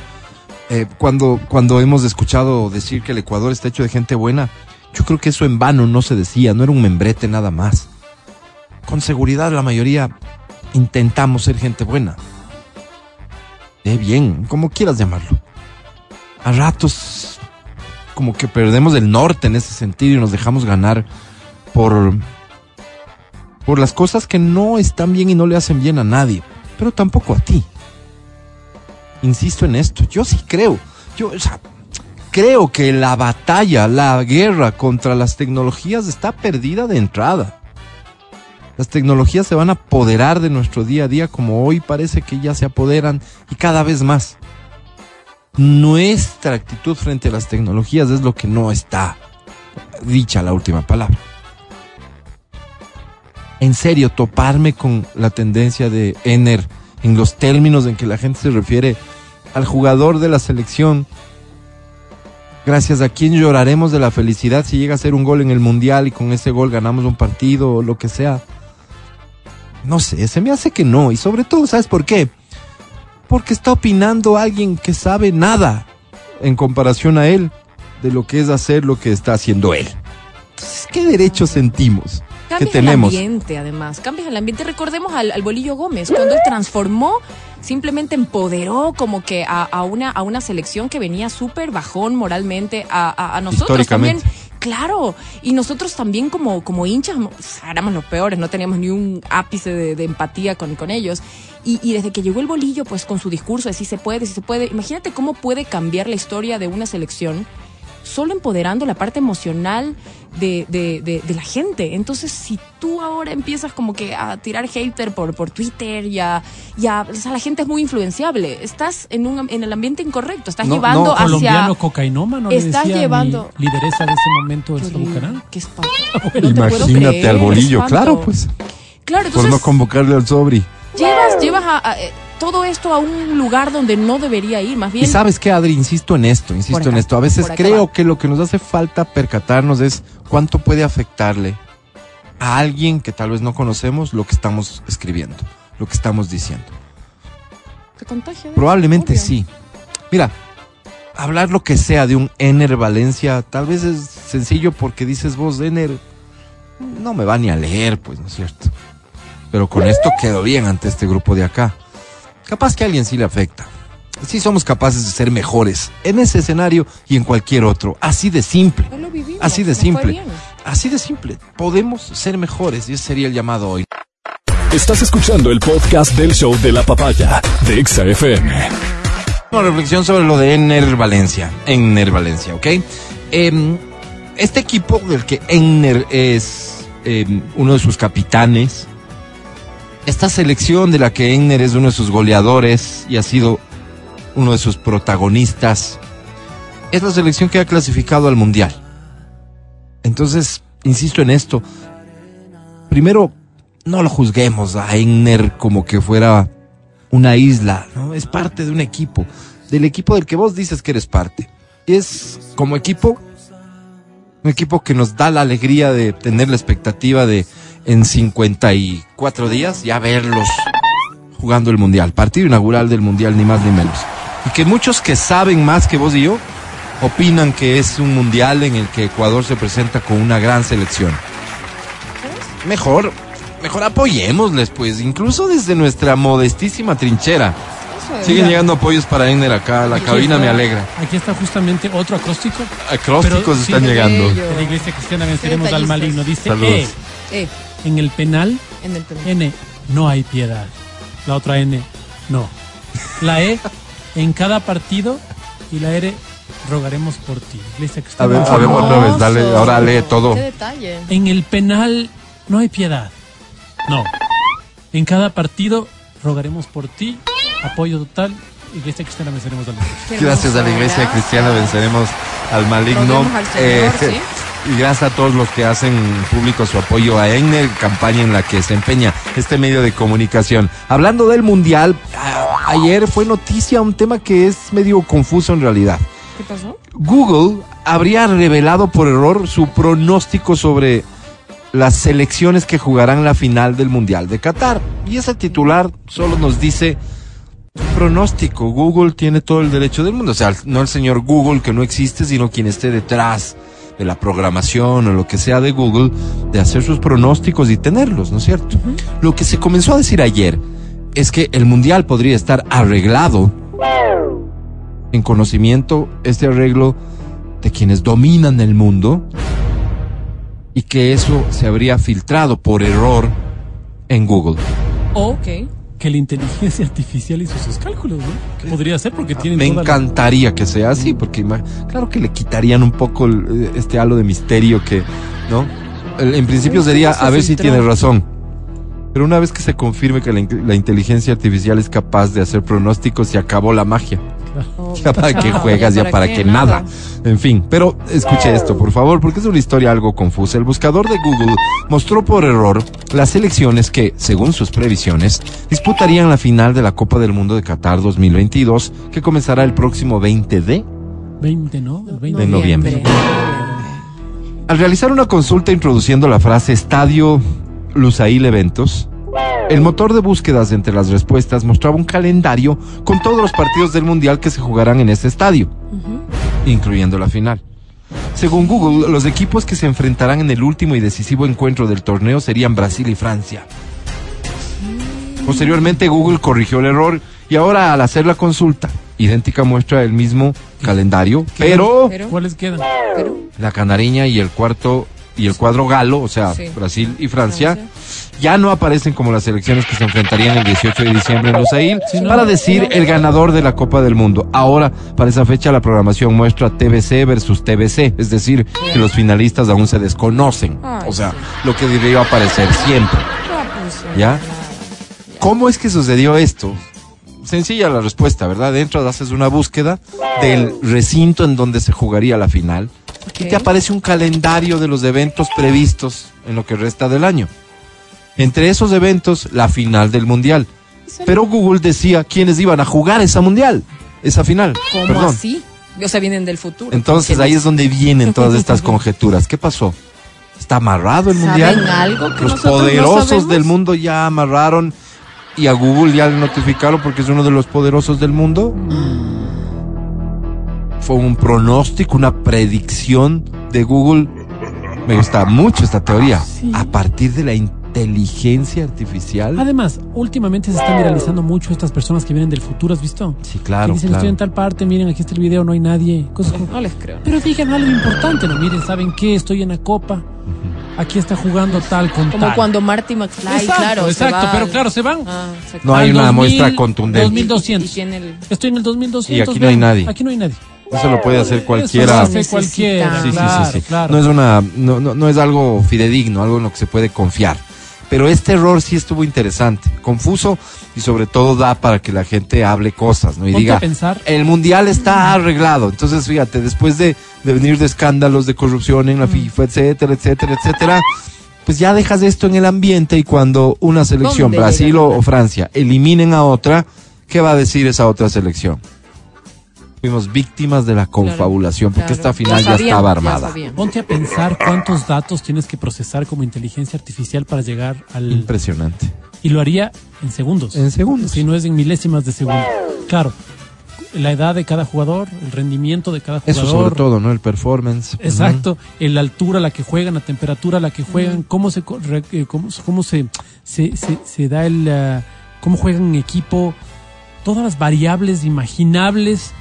Eh, cuando, cuando hemos escuchado decir que el Ecuador está hecho de gente buena, yo creo que eso en vano no se decía, no era un membrete nada más. Con seguridad la mayoría intentamos ser gente buena. De bien, como quieras llamarlo. A ratos como que perdemos el norte en ese sentido y nos dejamos ganar por por las cosas que no están bien y no le hacen bien a nadie, pero tampoco a ti. Insisto en esto, yo sí creo. Yo creo que la batalla, la guerra contra las tecnologías está perdida de entrada. Las tecnologías se van a apoderar de nuestro día a día como hoy parece que ya se apoderan y cada vez más. Nuestra actitud frente a las tecnologías es lo que no está dicha la última palabra. En serio, toparme con la tendencia de Ener en los términos en que la gente se refiere al jugador de la selección, gracias a quien lloraremos de la felicidad si llega a ser un gol en el mundial y con ese gol ganamos un partido o lo que sea. No sé, se me hace que no. Y sobre todo, ¿sabes por qué? Porque está opinando alguien que sabe nada en comparación a él de lo que es hacer lo que está haciendo él. Entonces, ¿qué derecho sentimos que Cambias tenemos? el ambiente, además. Cambias el ambiente. Recordemos al, al Bolillo Gómez, cuando él transformó, simplemente empoderó como que a, a una, a una selección que venía súper bajón moralmente a, a- a nosotros también. Claro, y nosotros también como, como hinchas éramos los peores, no teníamos ni un ápice de, de empatía con, con ellos. Y, y desde que llegó el bolillo, pues con su discurso de si se puede, si se puede, imagínate cómo puede cambiar la historia de una selección solo empoderando la parte emocional de, de, de, de la gente. Entonces, si tú ahora empiezas como que a tirar hater por, por Twitter, ya, ya, o sea, la gente es muy influenciable. Estás en un en el ambiente incorrecto, estás No, llevando no, hacia Colombiano cocainómano le Estás decía llevando- mi lideresa de ese momento horrible, Sabucanal. qué espanto. No Imagínate creer, al bolillo, espanto. claro, pues, Claro, por entonces no convocarle al sobri. Llevas, llevas a, a, eh, todo esto a un lugar donde no debería ir, más bien. Y sabes qué, Adri, insisto en esto, insisto en esto. A veces creo va. que lo que nos hace falta percatarnos es cuánto puede afectarle a alguien que tal vez no conocemos lo que estamos escribiendo, lo que estamos diciendo. Te contagia eso, Probablemente obvio. sí. Mira, hablar lo que sea de un Ener Valencia, tal vez es sencillo porque dices vos, Ener, no me va ni a leer, pues, ¿no es cierto? Pero con esto quedo bien ante este grupo de acá. Capaz que a alguien sí le afecta. Sí somos capaces de ser mejores en ese escenario y en cualquier otro. Así de simple. No lo vivimos, Así de simple. Así de simple. Podemos ser mejores y ese sería el llamado hoy. Estás escuchando el podcast del show de la papaya de Exa FM. Una reflexión sobre lo de Ener Valencia. Ener Valencia, ¿ok? Em, este equipo del que Ener es em, uno de sus capitanes, esta selección de la que Ener es uno de sus goleadores y ha sido uno de sus protagonistas, es la selección que ha clasificado al Mundial. Entonces, insisto en esto. Primero, no lo juzguemos a Egner como que fuera una isla, ¿no? Es parte de un equipo, del equipo del que vos dices que eres parte. Es como equipo, un equipo que nos da la alegría de tener la expectativa de en 54 días ya verlos jugando el Mundial, partido inaugural del Mundial, ni más ni menos. Y que muchos que saben más que vos y yo, opinan que es un Mundial en el que Ecuador se presenta con una gran selección. Mejor, mejor apoyémosles, pues, incluso desde nuestra modestísima trinchera. Siguen llegando apoyos para Ender acá, la Aquí cabina está- me alegra. Aquí está justamente otro acróstico. Acrósticos están llegando. De la iglesia cristiana venceremos al maligno. Dice Saludos. E, Eh, en el penal, en el penal. N, no hay piedad. La otra N, no. La E, en cada partido. Y la R, rogaremos por ti. Iglesia A cristiana. ver, a ver, otra vez, dale, ahora lee todo. Qué detalle. En el penal, no hay piedad. No. En cada partido, rogaremos por ti. Apoyo total. Iglesia cristiana venceremos al maligno. Gracias a la iglesia cristiana venceremos al maligno. Al Señor, ¿sí? Y gracias a todos los que hacen público su apoyo a Egner, campaña en la que se empeña este medio de comunicación. Hablando del Mundial, a- ayer fue noticia un tema que es medio confuso en realidad. ¿Qué pasó? Google habría revelado por error su pronóstico sobre las selecciones que jugarán la final del Mundial de Qatar. Y ese titular solo nos dice pronóstico. Google tiene todo el derecho del mundo. O sea, no el señor Google que no existe, sino quien esté detrás de la programación o lo que sea de Google, de hacer sus pronósticos y tenerlos, ¿no es cierto? Lo que se comenzó a decir ayer es que el Mundial podría estar arreglado en conocimiento este arreglo de quienes dominan el mundo y que eso se habría filtrado por error en Google. O Ok. Que la inteligencia artificial hizo sus cálculos, ¿no? Que podría ser porque tienen Me toda la- encantaría que sea así, porque ima- claro que le quitarían un poco el- este halo de misterio que, ¿no? En principio sería se a ver si tiene razón. Pero una vez que se confirme que la, la inteligencia artificial es capaz de hacer pronósticos, se acabó la magia. Oh, Ya para qué chao, juegas, ya para qué nada. En fin, pero escuche esto, por favor, porque es una historia algo confusa. El buscador de Google mostró por error las selecciones que, según sus previsiones, disputarían la final de la Copa del Mundo de Qatar 2022, que comenzará el próximo 20 de 20, ¿no? El 20 De noviembre. Al realizar una consulta introduciendo la frase Estadio Lusail Eventos, el motor de búsquedas entre las respuestas mostraba un calendario con todos los partidos del Mundial que se jugarán en ese estadio, incluyendo la final. Según Google, los equipos que se enfrentarán en el último y decisivo encuentro del torneo serían Brasil y Francia. Posteriormente Google corrigió el error y ahora al hacer la consulta, idéntica muestra el mismo calendario, pero Pero, ¿Cuáles quedan? pero, la canariña y el cuarto y el cuadro galo, o sea, Sí. Brasil y Francia, ya no aparecen como las selecciones que se enfrentarían el 18 de diciembre en Lusail Sí, ¿no? para decir el ganador de la Copa del Mundo. Ahora, para esa fecha, la programación muestra TBC versus TBC, es decir, que los finalistas aún se desconocen. Ay, o sea, sí. lo que debió aparecer siempre. funciona ¿Ya? ¿Cómo es que sucedió esto? Sencilla la respuesta, ¿verdad? Dentro haces una búsqueda del recinto en donde se jugaría la final y te aparece un calendario de los eventos previstos en lo que resta del año. Entre esos eventos, la final del mundial. Pero Google decía quiénes iban a jugar esa mundial, esa final. ¿Cómo Perdón. así? O sea, vienen del futuro. Entonces ahí es donde vienen todas estas conjeturas. ¿Qué pasó? ¿Está amarrado el ¿Saben mundial? algo que Los no poderosos del mundo ya amarraron y a Google ya le notificaron porque es uno de los poderosos del mundo. Fue un pronóstico, una predicción de Google. Me gusta mucho esta teoría. Sí. A partir de la inteligencia artificial. Además, últimamente se están viralizando mucho estas personas que vienen del futuro, ¿has visto? Sí, que claro, dicen, claro. estoy en tal parte, miren, aquí está el video, no hay nadie. Cosas como- No les creo. Pero digan algo importante, ¿no? Miren, ¿saben qué? Estoy en la copa. Aquí está jugando tal con Como tal. cuando Marty McFly, Exacto, claro. exacto, pero claro, se van. Ah. No hay una 2000, muestra contundente. 2200. Y tiene el... Estoy en el 2200. Y aquí no hay nadie. Aquí no hay nadie. Eso lo puede hacer Eso cualquiera. lo hace cualquiera. Sí, sí, sí, claro. No es una, no, no, no es algo fidedigno, algo en lo que se puede confiar. Pero este error sí estuvo interesante, confuso y sobre todo da para que la gente hable cosas, ¿no? Y diga, a pensar. el mundial está arreglado. Entonces, fíjate, después de, de venir de escándalos de corrupción en la FIFA, etcétera, etcétera, etcétera, pues ya dejas esto en el ambiente y cuando una selección, ¿Dónde Brasil o Francia, eliminen a otra, ¿qué va a decir esa otra selección? Fuimos víctimas de la confabulación porque Claro. esta final ya, sabían, estaba armada. Ponte a pensar cuántos datos tienes que procesar como inteligencia artificial para llegar al... Impresionante. Y lo haría en segundos. En segundos. Si no es en milésimas de segundo. Claro, la edad de cada jugador, el rendimiento de cada jugador. Eso sobre todo, ¿no? El performance. Exacto, en la altura a la que juegan, la temperatura a la que juegan, cómo se eh, cómo, cómo se, se, se, se da el ah, cómo juegan en equipo, todas las variables imaginables,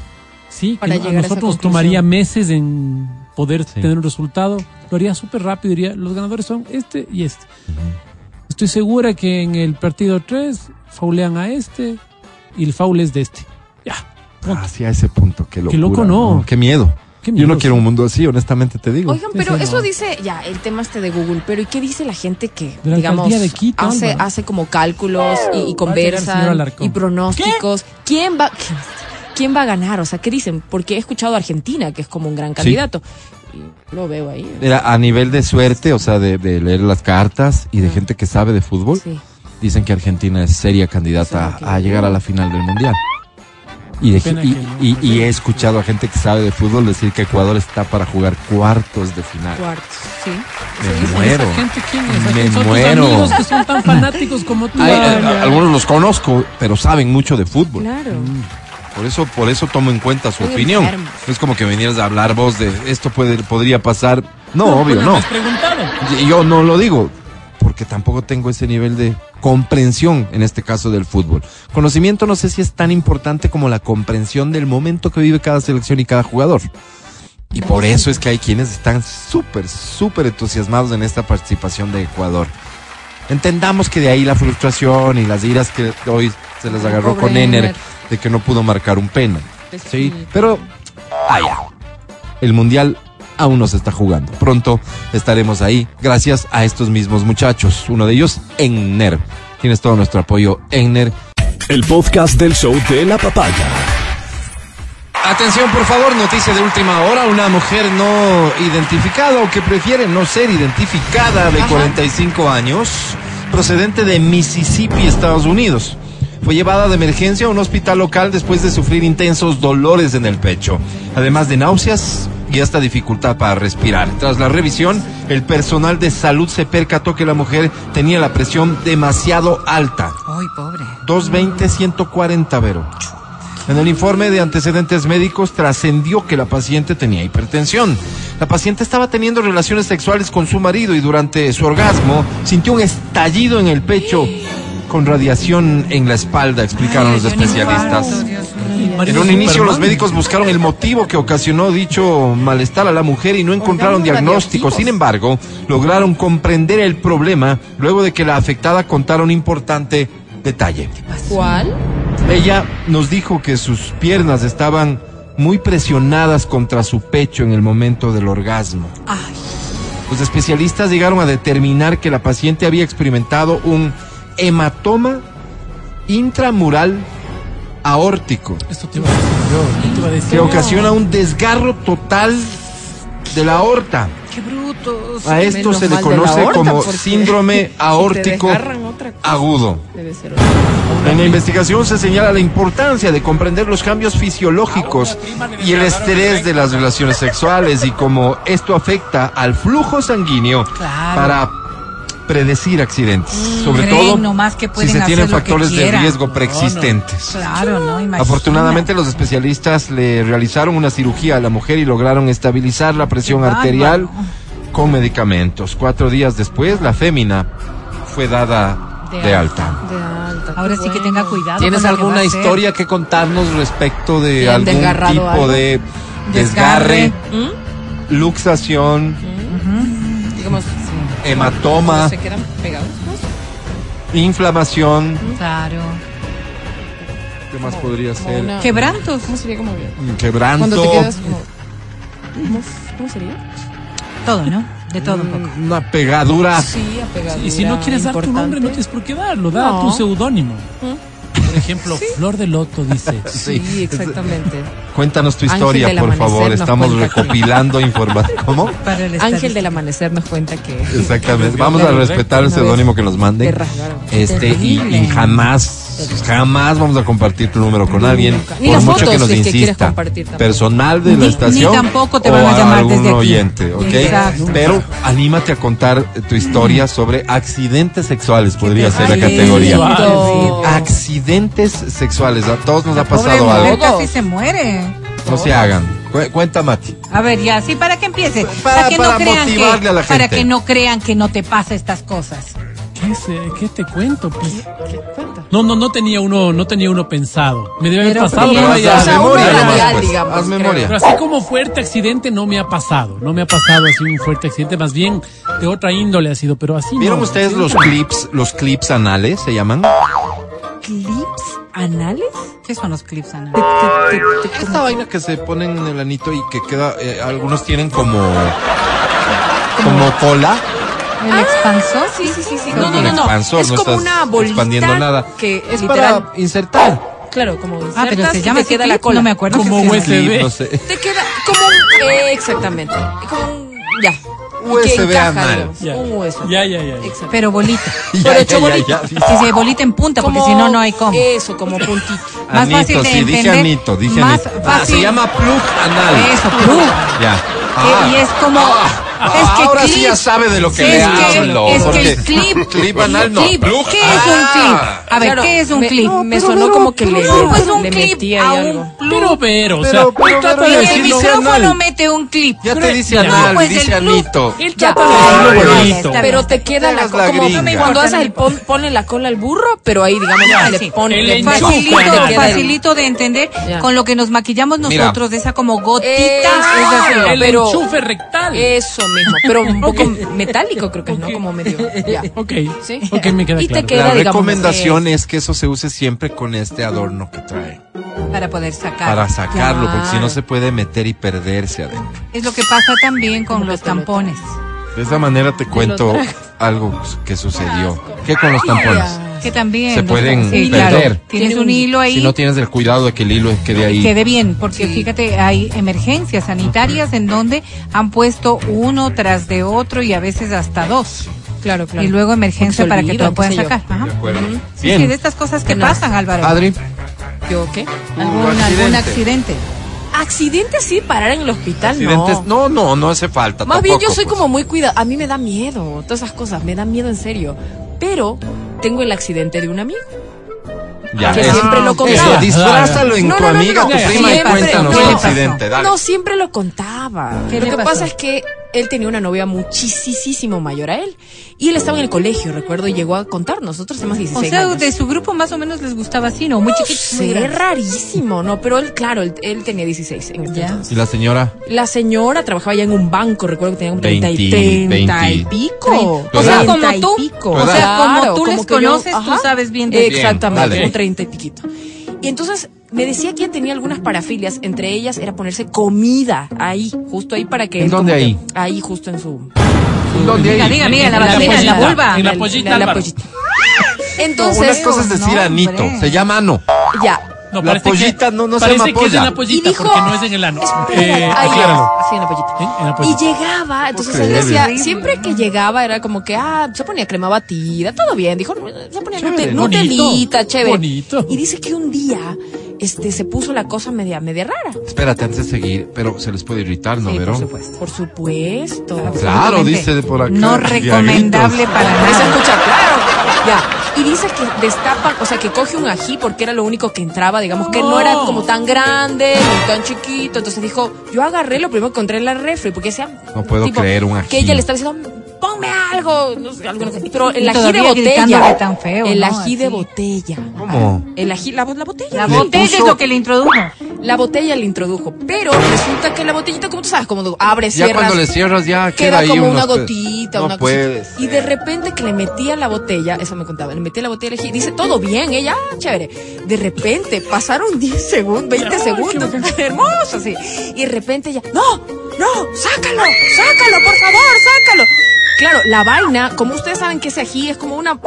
sí, Para a llegar a nosotros nos conclusión. tomaría meses en poder Sí. tener un resultado, lo haría súper rápido, diría, los ganadores son este y este. Estoy segura que en el partido 3 faulean a este y el foul es de este. Ya. punto. Hacia ese punto, qué locura. loco, ¿no? Qué miedo. Qué Yo no quiero un mundo así, honestamente te digo. Oigan, pero eso no. dice ya el tema este de Google, pero ¿y qué dice la gente que, De la digamos, alcaldía de Quito, hace, hace como cálculos y, y a y pronósticos? ¿Quién va, quién va a ganar? O sea, ¿qué dicen? Porque he escuchado a Argentina, que es como un gran candidato. Y lo veo ahí. Era a nivel de suerte, o sea, de, de leer las cartas y de Ah. gente que sabe de fútbol, Sí. dicen que Argentina es seria candidata a, llegar a la final del mundial. Y, de- Pena y, que no. y- y he escuchado a gente que sabe de fútbol decir que Ecuador está para jugar cuartos de final. Cuartos, sí. Me ¿Esa muero. gente quién es? Me ¿Quién son tus muero. amigos que son tan fanáticos como tú? Eh, algunos los conozco, pero saben mucho de fútbol. Claro. Por eso, por eso tomo en cuenta su opinión. enfermos. No es como que vinieras a hablar vos de esto puede, podría pasar. No, obvio, no. Yo no lo digo porque tampoco tengo ese nivel de comprensión en este caso del fútbol. Conocimiento no sé si es tan importante como la comprensión del momento que vive cada selección y cada jugador. Y por eso es que hay quienes están súper, súper entusiasmados en esta participación de Ecuador. Entendamos que de ahí la frustración y las iras que hoy se les agarró Pobre con Ener Ener. de que no pudo marcar un penal. Pues Sí, sí. pero allá. El mundial aún no se está jugando. Pronto estaremos ahí gracias a estos mismos muchachos. Uno de ellos, Enner. Tienes todo nuestro apoyo, Enner. El podcast del show de la papaya. Atención, por favor, noticia de última hora. Una mujer no identificada o que prefiere no ser identificada de Ajá. 45 años, procedente de Mississippi, Estados Unidos. Fue llevada de emergencia a un hospital local después de sufrir intensos dolores en el pecho, además de náuseas y hasta dificultad para respirar. Tras la revisión, el personal de salud se percató que la mujer tenía la presión demasiado alta. Ay, pobre. 220, 140, Vero. En el informe de antecedentes médicos trascendió que la paciente tenía hipertensión. La paciente estaba teniendo relaciones sexuales con su marido y durante su orgasmo sintió un estallido en el pecho con radiación en la espalda, explicaron los Ay, especialistas. En un inicio los médicos buscaron el motivo que ocasionó dicho malestar a la mujer y no encontraron diagnóstico. Sin embargo, lograron comprender el problema luego de que la afectada contara un importante detalle. ¿Cuál? Ella nos dijo que sus piernas estaban muy presionadas contra su pecho en el momento del orgasmo. Ay, Los especialistas llegaron a determinar que la paciente había experimentado un hematoma intramural aórtico Esto te iba a decir yo. ¿qué te iba a decir? que ocasiona un desgarro total de la aorta. qué brutos. A esto se le conoce aorta, como síndrome aórtico agudo. Debe ser En la investigación se señala la importancia de comprender los cambios fisiológicos y el estrés de las relaciones sexuales y cómo esto afecta al flujo sanguíneo Claro. para predecir accidentes, sobre Creen todo nomás que si se tienen factores de riesgo preexistentes. Claro, ¿no? Imagina. Afortunadamente los especialistas le realizaron una cirugía a la mujer y lograron estabilizar la presión Qué arterial bárbaro. con medicamentos. Cuatro días después la fémina fue dada de, De alta. De alta. Ahora sí que tenga cuidado. ¿Tienes que alguna historia que contarnos respecto de ¿Te han algún tipo algo? de desgarre, Desgarre. ¿Mm? luxación, Digamos, hematoma, se quedan pegados. inflamación? Claro. ¿Qué más podría Como ser? una- Quebrantos. ¿Cómo sería como bien? Mm, Quebranto. Cuando te quedas como... ¿Cómo, cómo sería? Todo, ¿no? De todo un poco. Una pegadura. Sí, apegadura. Y si no quieres dar tu nombre, no importante. tienes por qué darlo. Da No. tu seudónimo. Por ejemplo, Flor de Loto dice. Sí, exactamente. Cuéntanos tu historia, por amanecer favor. Estamos cuenta que- recopilando información. ¿Cómo? Para el Ángel del Amanecer nos cuenta que... Exactamente. Vamos a respetar el seudónimo que nos rasgaron. Este, y, y jamás, jamás vamos a compartir tu número con alguien. Ni por mucho que nos si que insista. Personal de la estación. ni tampoco te van a llamar algún desde aquí. oyente, ¿ok? Exacto. Pero anímate a contar tu historia sobre accidentes sexuales, podría ser la categoría. Accidentes sexuales. A todos nos ha pasado algo. casi se muere. No se hagan. Cu- Cuenta, Mati. A ver, ya, sí, para que empiece. Para- Para, que para no crean motivarle que, a la para gente. que no crean que no te pasa estas cosas. ¿Qué, se- qué te cuento? Pues? ¿Qué cuenta? No, no, no tenía uno, no tenía uno pensado. Me debe haber Pero pasado, pero ya- memoria, radial, pues. digamos, Haz creo. memoria. Pero así como fuerte accidente no me ha pasado. No me ha pasado así un fuerte accidente, más bien de otra índole ha sido, pero así ¿Vieron no. ustedes los clips, los clips anales se llaman? ¿Clips anales? ¿Qué son los clips, Ana? Te- te- te- te- Esta vaina que se ponen en el anito y que queda, eh, algunos tienen como, como cola. ¿El expansor? Sí, sí, sí, sí. No, No, no, no, expansor, Es no como estás una bolita expandiendo nada. que Es literal, para insertar. claro, como Ah, pero insertas se y llama te queda la cola. No me acuerdo. Como USB. Clip, no sé. Te queda como un eh, exactamente, como un ya. Que USB encaja, Ya. Un hueso. Ya, ya, ya. Pero bolita. Ya, Pero hecho ya, ya, bolita. Que se bolita en punta, porque si no, no hay cómo. Eso, como puntito. Más Anito, fácil de sí, dije entender, anito, dije más anito. Ah, fácil. se llama plug anal. Eso, plug. Ya. Que- y es como. Es que ahora clip, sí ya sabe de lo que es le que- hablo. Es que el clip. clip anal no. clip, plug. ¿Qué es un Ah. clip? A ver, Claro, ¿qué es un me- clip? me sonó como que le- No, pues un le clip metía a un. Pero, pero, o Pero, sea, pero, trata pero, de Y pero, el micrófono anal. mete un clip. Ya te Pero- dice anal, Pues dice anito. Él trata de bonito. Pero te queda la Hagas la como gringa. No me cuando haces el pon, ponle la cola al burro, pero ahí digamos le pone Facilito, de entender con lo que nos maquillamos nosotros, de esa como gotita. El pero- enchufe rectal. Eso mismo, pero un poco Ok. metálico creo que es, ¿no? Como medio. Ya. Ok, ¿Sí? ok, me queda Y te claro. queda- La digamos, recomendación es que eso se use siempre con este adorno que trae. Para poder sacar. Para sacarlo, porque si no Claro. se puede meter y perderse adentro. Es lo que pasa también con Como los te lo tampones. De esa manera te cuento algo que sucedió. ¿Qué con los tampones? Que también. Se pueden sí, perder. claro. Tienes Tiene un hilo ahí. Si no tienes el cuidado de que el hilo quede ahí. quede bien, porque Sí. fíjate, hay emergencias sanitarias en donde han puesto uno tras de otro y a veces hasta dos. Claro, claro. Y luego emergencia para que te lo puedan sacar. Ajá. De acuerdo. Sí, Bien. sí, de estas cosas que pasan, Álvaro. Adri, ¿Yo qué? ¿Algún, algún accidente. accidente. Accidente sí, parar en el hospital, accidentes. no. No, no, no hace falta. Más bien yo soy pues. como muy cuidada. A mí me da miedo todas esas cosas, me da miedo en serio. Pero tengo el accidente de un amigo. Ya, que eso. siempre lo Eso, contaba. disfrázalo en No, tu no, no, amiga, no, tu no, prima y siempre- cuéntanos ¿qué el accidente. Dale. No, siempre lo contaba. ¿Qué lo que pasa es que él tenía una novia muchísimo mayor a él. Y él estaba en el colegio, recuerdo, y llegó a contar. Nosotros tenemos O 16 sea, años. de su grupo más o menos les gustaba así, ¿no? Muy chiquito. muy Sí, grande. rarísimo, ¿no? Pero él, claro, él, él tenía 16 en este Ya. entonces. Y la señora. La señora trabajaba ya en un banco, recuerdo que tenía un 30 y 20, 30 y 20. pico. O sea, como 30 y tú. pico. O sea, como Claro, tú les conoces, tú sabes bien de Exactamente, un 30 y piquito. Y entonces me decía que ella tenía algunas parafilias, entre ellas era ponerse comida ahí, justo ahí para que... ¿En él dónde como que- ahí? ahí, justo en su... ¿Dónde Diga, hay? diga, mira, en la En la vagina, en la pollita, vulva. en la pollita, la Álvaro. pollita. No, Entonces, una cosa es decir no, anito, hombre. se llama ano. ya. No, La pollita que, no- no se llama que es polla. en la Y pollita dijo... porque no es en el ano. Espera, Eh, ahí, acláralo. sí, en la pollita. ¿Eh? En la Y pollita. llegaba, entonces él decía, siempre que llegaba era como que, ah, se ponía crema batida, todo bien, dijo, se ponía Chévere, Nute- bonito, Nutelita, chévere. bonito. Y dice que un día, este, se puso la cosa media, media rara. Espérate, antes de seguir, pero se les puede irritar, ¿no, Sí, por Verón? supuesto. Por supuesto. Claro, dice de por acá. No recomendable para Ahí se nada. escucha, claro. Ya. Y dice que destapa, o sea, que coge un ají porque era lo único que entraba, digamos, que no, No. era como tan grande ni tan chiquito. Entonces dijo, yo agarré lo primero que encontré en la refri, porque sea. No puedo creer un ají. Que ella le estaba diciendo, ponme algo. No sé, algo no sé. Pero el ají de botella. tan feo, el ¿no? ají de botella. ¿Cómo? El ají, la, la botella. La botella es lo que le introdujo. La botella le introdujo. Pero resulta que la botellita, como tú sabes, como abre, Ya cierras. cuando le cierras ya queda, queda ahí como unos una gotita, no una cosita. Y de repente que le metía la botella, eso me contaba, le metía la botella, dije, dice, todo bien, ella, ah, chévere. De repente pasaron 10 segundos, 20 segundos, hermoso, así. Y de repente ella, no, no, sácalo, sácalo, por favor, sácalo. Claro, la vaina, como ustedes saben que ese ají es como una...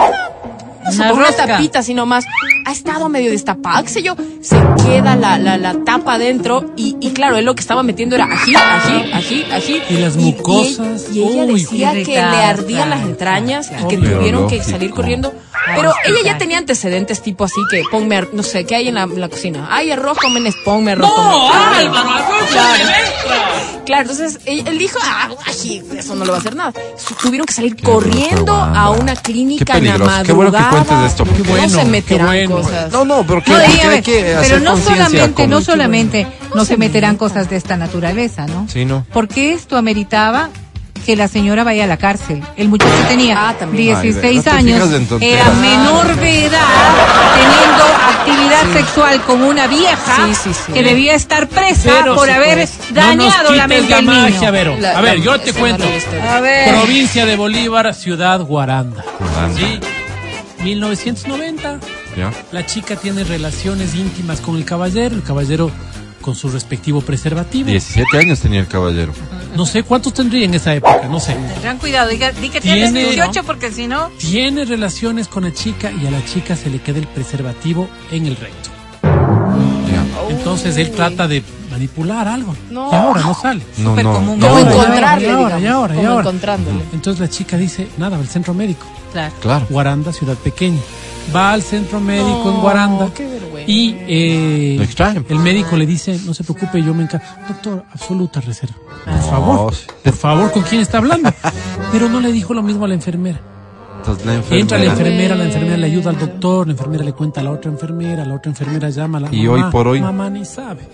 Una como una rosca. tapita, sino más. Ha estado medio destapada, qué sé yo. Se queda la, la, la tapa adentro y, y claro, él lo que estaba metiendo era ají, ají, ají, ají. Y las mucosas, Y, ella uy, decía que le ardían las entrañas claro, y que tuvieron que salir corriendo. Pero ella ya tenía antecedentes tipo así que ponme, no sé, ¿qué hay en la, en la cocina? Hay arroz con menes, ponme arroz No. Álvaro, arroz Claro. Claro, entonces él, dijo, ah, eso no le va a hacer nada. Tuvieron que salir Qué corriendo a una Qué clínica en la. Qué bueno que madrugada. cuentes esto, porque- no Qué se meterán qué bueno. cosas. No, no, pero que, No, a hay que hacer pero no solamente, no solamente no se se meterán cosas de esta naturaleza, ¿no? Sí, no. Porque esto ameritaba que la señora vaya a la cárcel. El muchacho tenía Ah, también. 16 Ay, ve, no te años, era menor de edad, teniendo actividad sexual con una vieja Sí, sí, sí. que debía estar presa Pero, por sí, haber pues, dañado no la mente del niño. magia, Vero. La- a ver, la- yo te cuento. A ver. Provincia de Bolívar, ciudad Guaranda. Guaranda. Sí. 1990. Ya. La chica tiene relaciones íntimas con el caballero, el caballero con su respectivo preservativo. 17 años tenía el caballero. No sé cuántos tendría en esa época, no sé. Tendrán cuidado, diga, di que Tiene- tienes 18 porque si no... Tiene relaciones con la chica y a la chica se le queda el preservativo en el recto. Entonces él trata de manipular algo. No. Y ahora no sale. No, Súper no. común. Encontrarle, y ahora, y ahora, y ahora. encontrándole. Entonces la chica dice, nada, al centro médico. Claro. Claro. Guaranda, ciudad pequeña. Va al centro médico en No, Guaranda qué vergüenza. y eh, el médico le dice, no se preocupe, yo me encargo. Doctor, absoluta reserva. Por favor, sí. por favor, ¿con quién está hablando? Pero no le dijo lo mismo a la enfermera. Entonces la enfermera. Entra la enfermera, la enfermera le ayuda al doctor, la enfermera le cuenta a la otra enfermera, la otra enfermera llama a la Y mamá, hoy por hoy- Mamá ni sabe.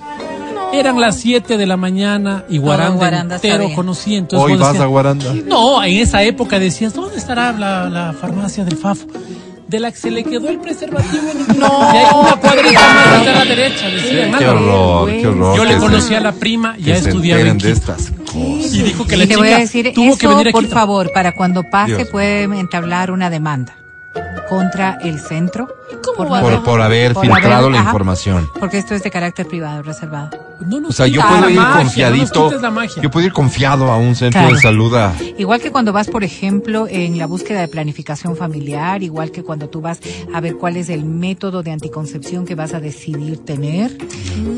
Eran las 7 de la mañana y Guaranda, Guaranda entero conocía. Entonces Hoy vas decías, a Guaranda. No, en esa época decías, ¿dónde estará la, la farmacia del Fafo? De la que se le quedó el preservativo. No. Y hay una cuadrita más hacia la derecha, decían. Qué Álvaro. horror, qué horror. Yo que le se- conocí a la prima, que ya se estudiaba en de estas cosas. Y dijo que la chica voy a decir, tuvo que eso, venir a por favor, para cuando pase Dios. puede entablar una demanda contra el centro. ¿Cómo por Por, por haber por filtrado haber- la ajá, información. Porque esto es de carácter privado, reservado. No nos O sea, yo puedo ir magia, confiadito. Yo puedo ir confiado a un centro Claro. de salud a. Igual que cuando vas, por ejemplo, en la búsqueda de planificación familiar, igual que cuando tú vas a ver cuál es el método de anticoncepción que vas a decidir tener,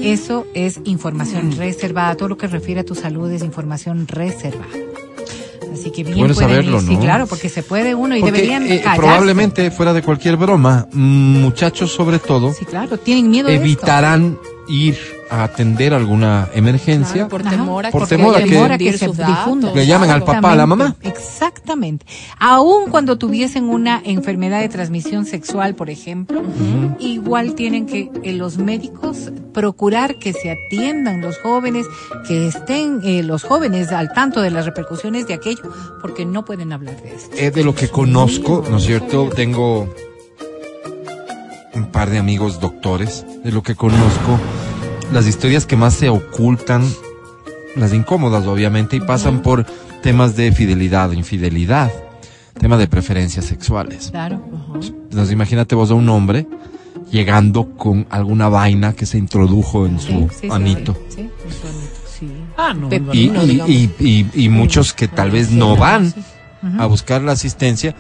eso es información reservada. Todo lo que refiere a tu salud es información reservada. Así que bien Bueno pueden saberlo, ir. Sí, ¿no? claro, porque se puede uno y Porque, deberían eh, probablemente, fuera de cualquier broma, muchachos sobre todo, Sí, claro, tienen miedo de esto. evitarán ir a atender alguna emergencia. Claro, por temor a Por que, temor a que- que se difunda. Le llamen al papá, a la mamá. Exactamente. Aún cuando tuviesen una enfermedad de transmisión sexual, por ejemplo, igual tienen que eh, los médicos procurar que se atiendan los jóvenes, que estén eh, los jóvenes al tanto de las repercusiones de aquello, porque no pueden hablar de esto. Eh, de lo que conozco, ¿no es cierto? Tengo un par de amigos doctores. De lo que conozco, las historias que más se ocultan, las incómodas obviamente, y pasan por temas de fidelidad o infidelidad, tema de preferencias sexuales. Claro. Entonces imagínate vos a un hombre llegando con alguna vaina que se introdujo en su Sí, sí, sí, anito. sí, sí, en su anito, sí. Ah, no, Y, y- y- y- y muchos que tal vez no van a buscar la asistencia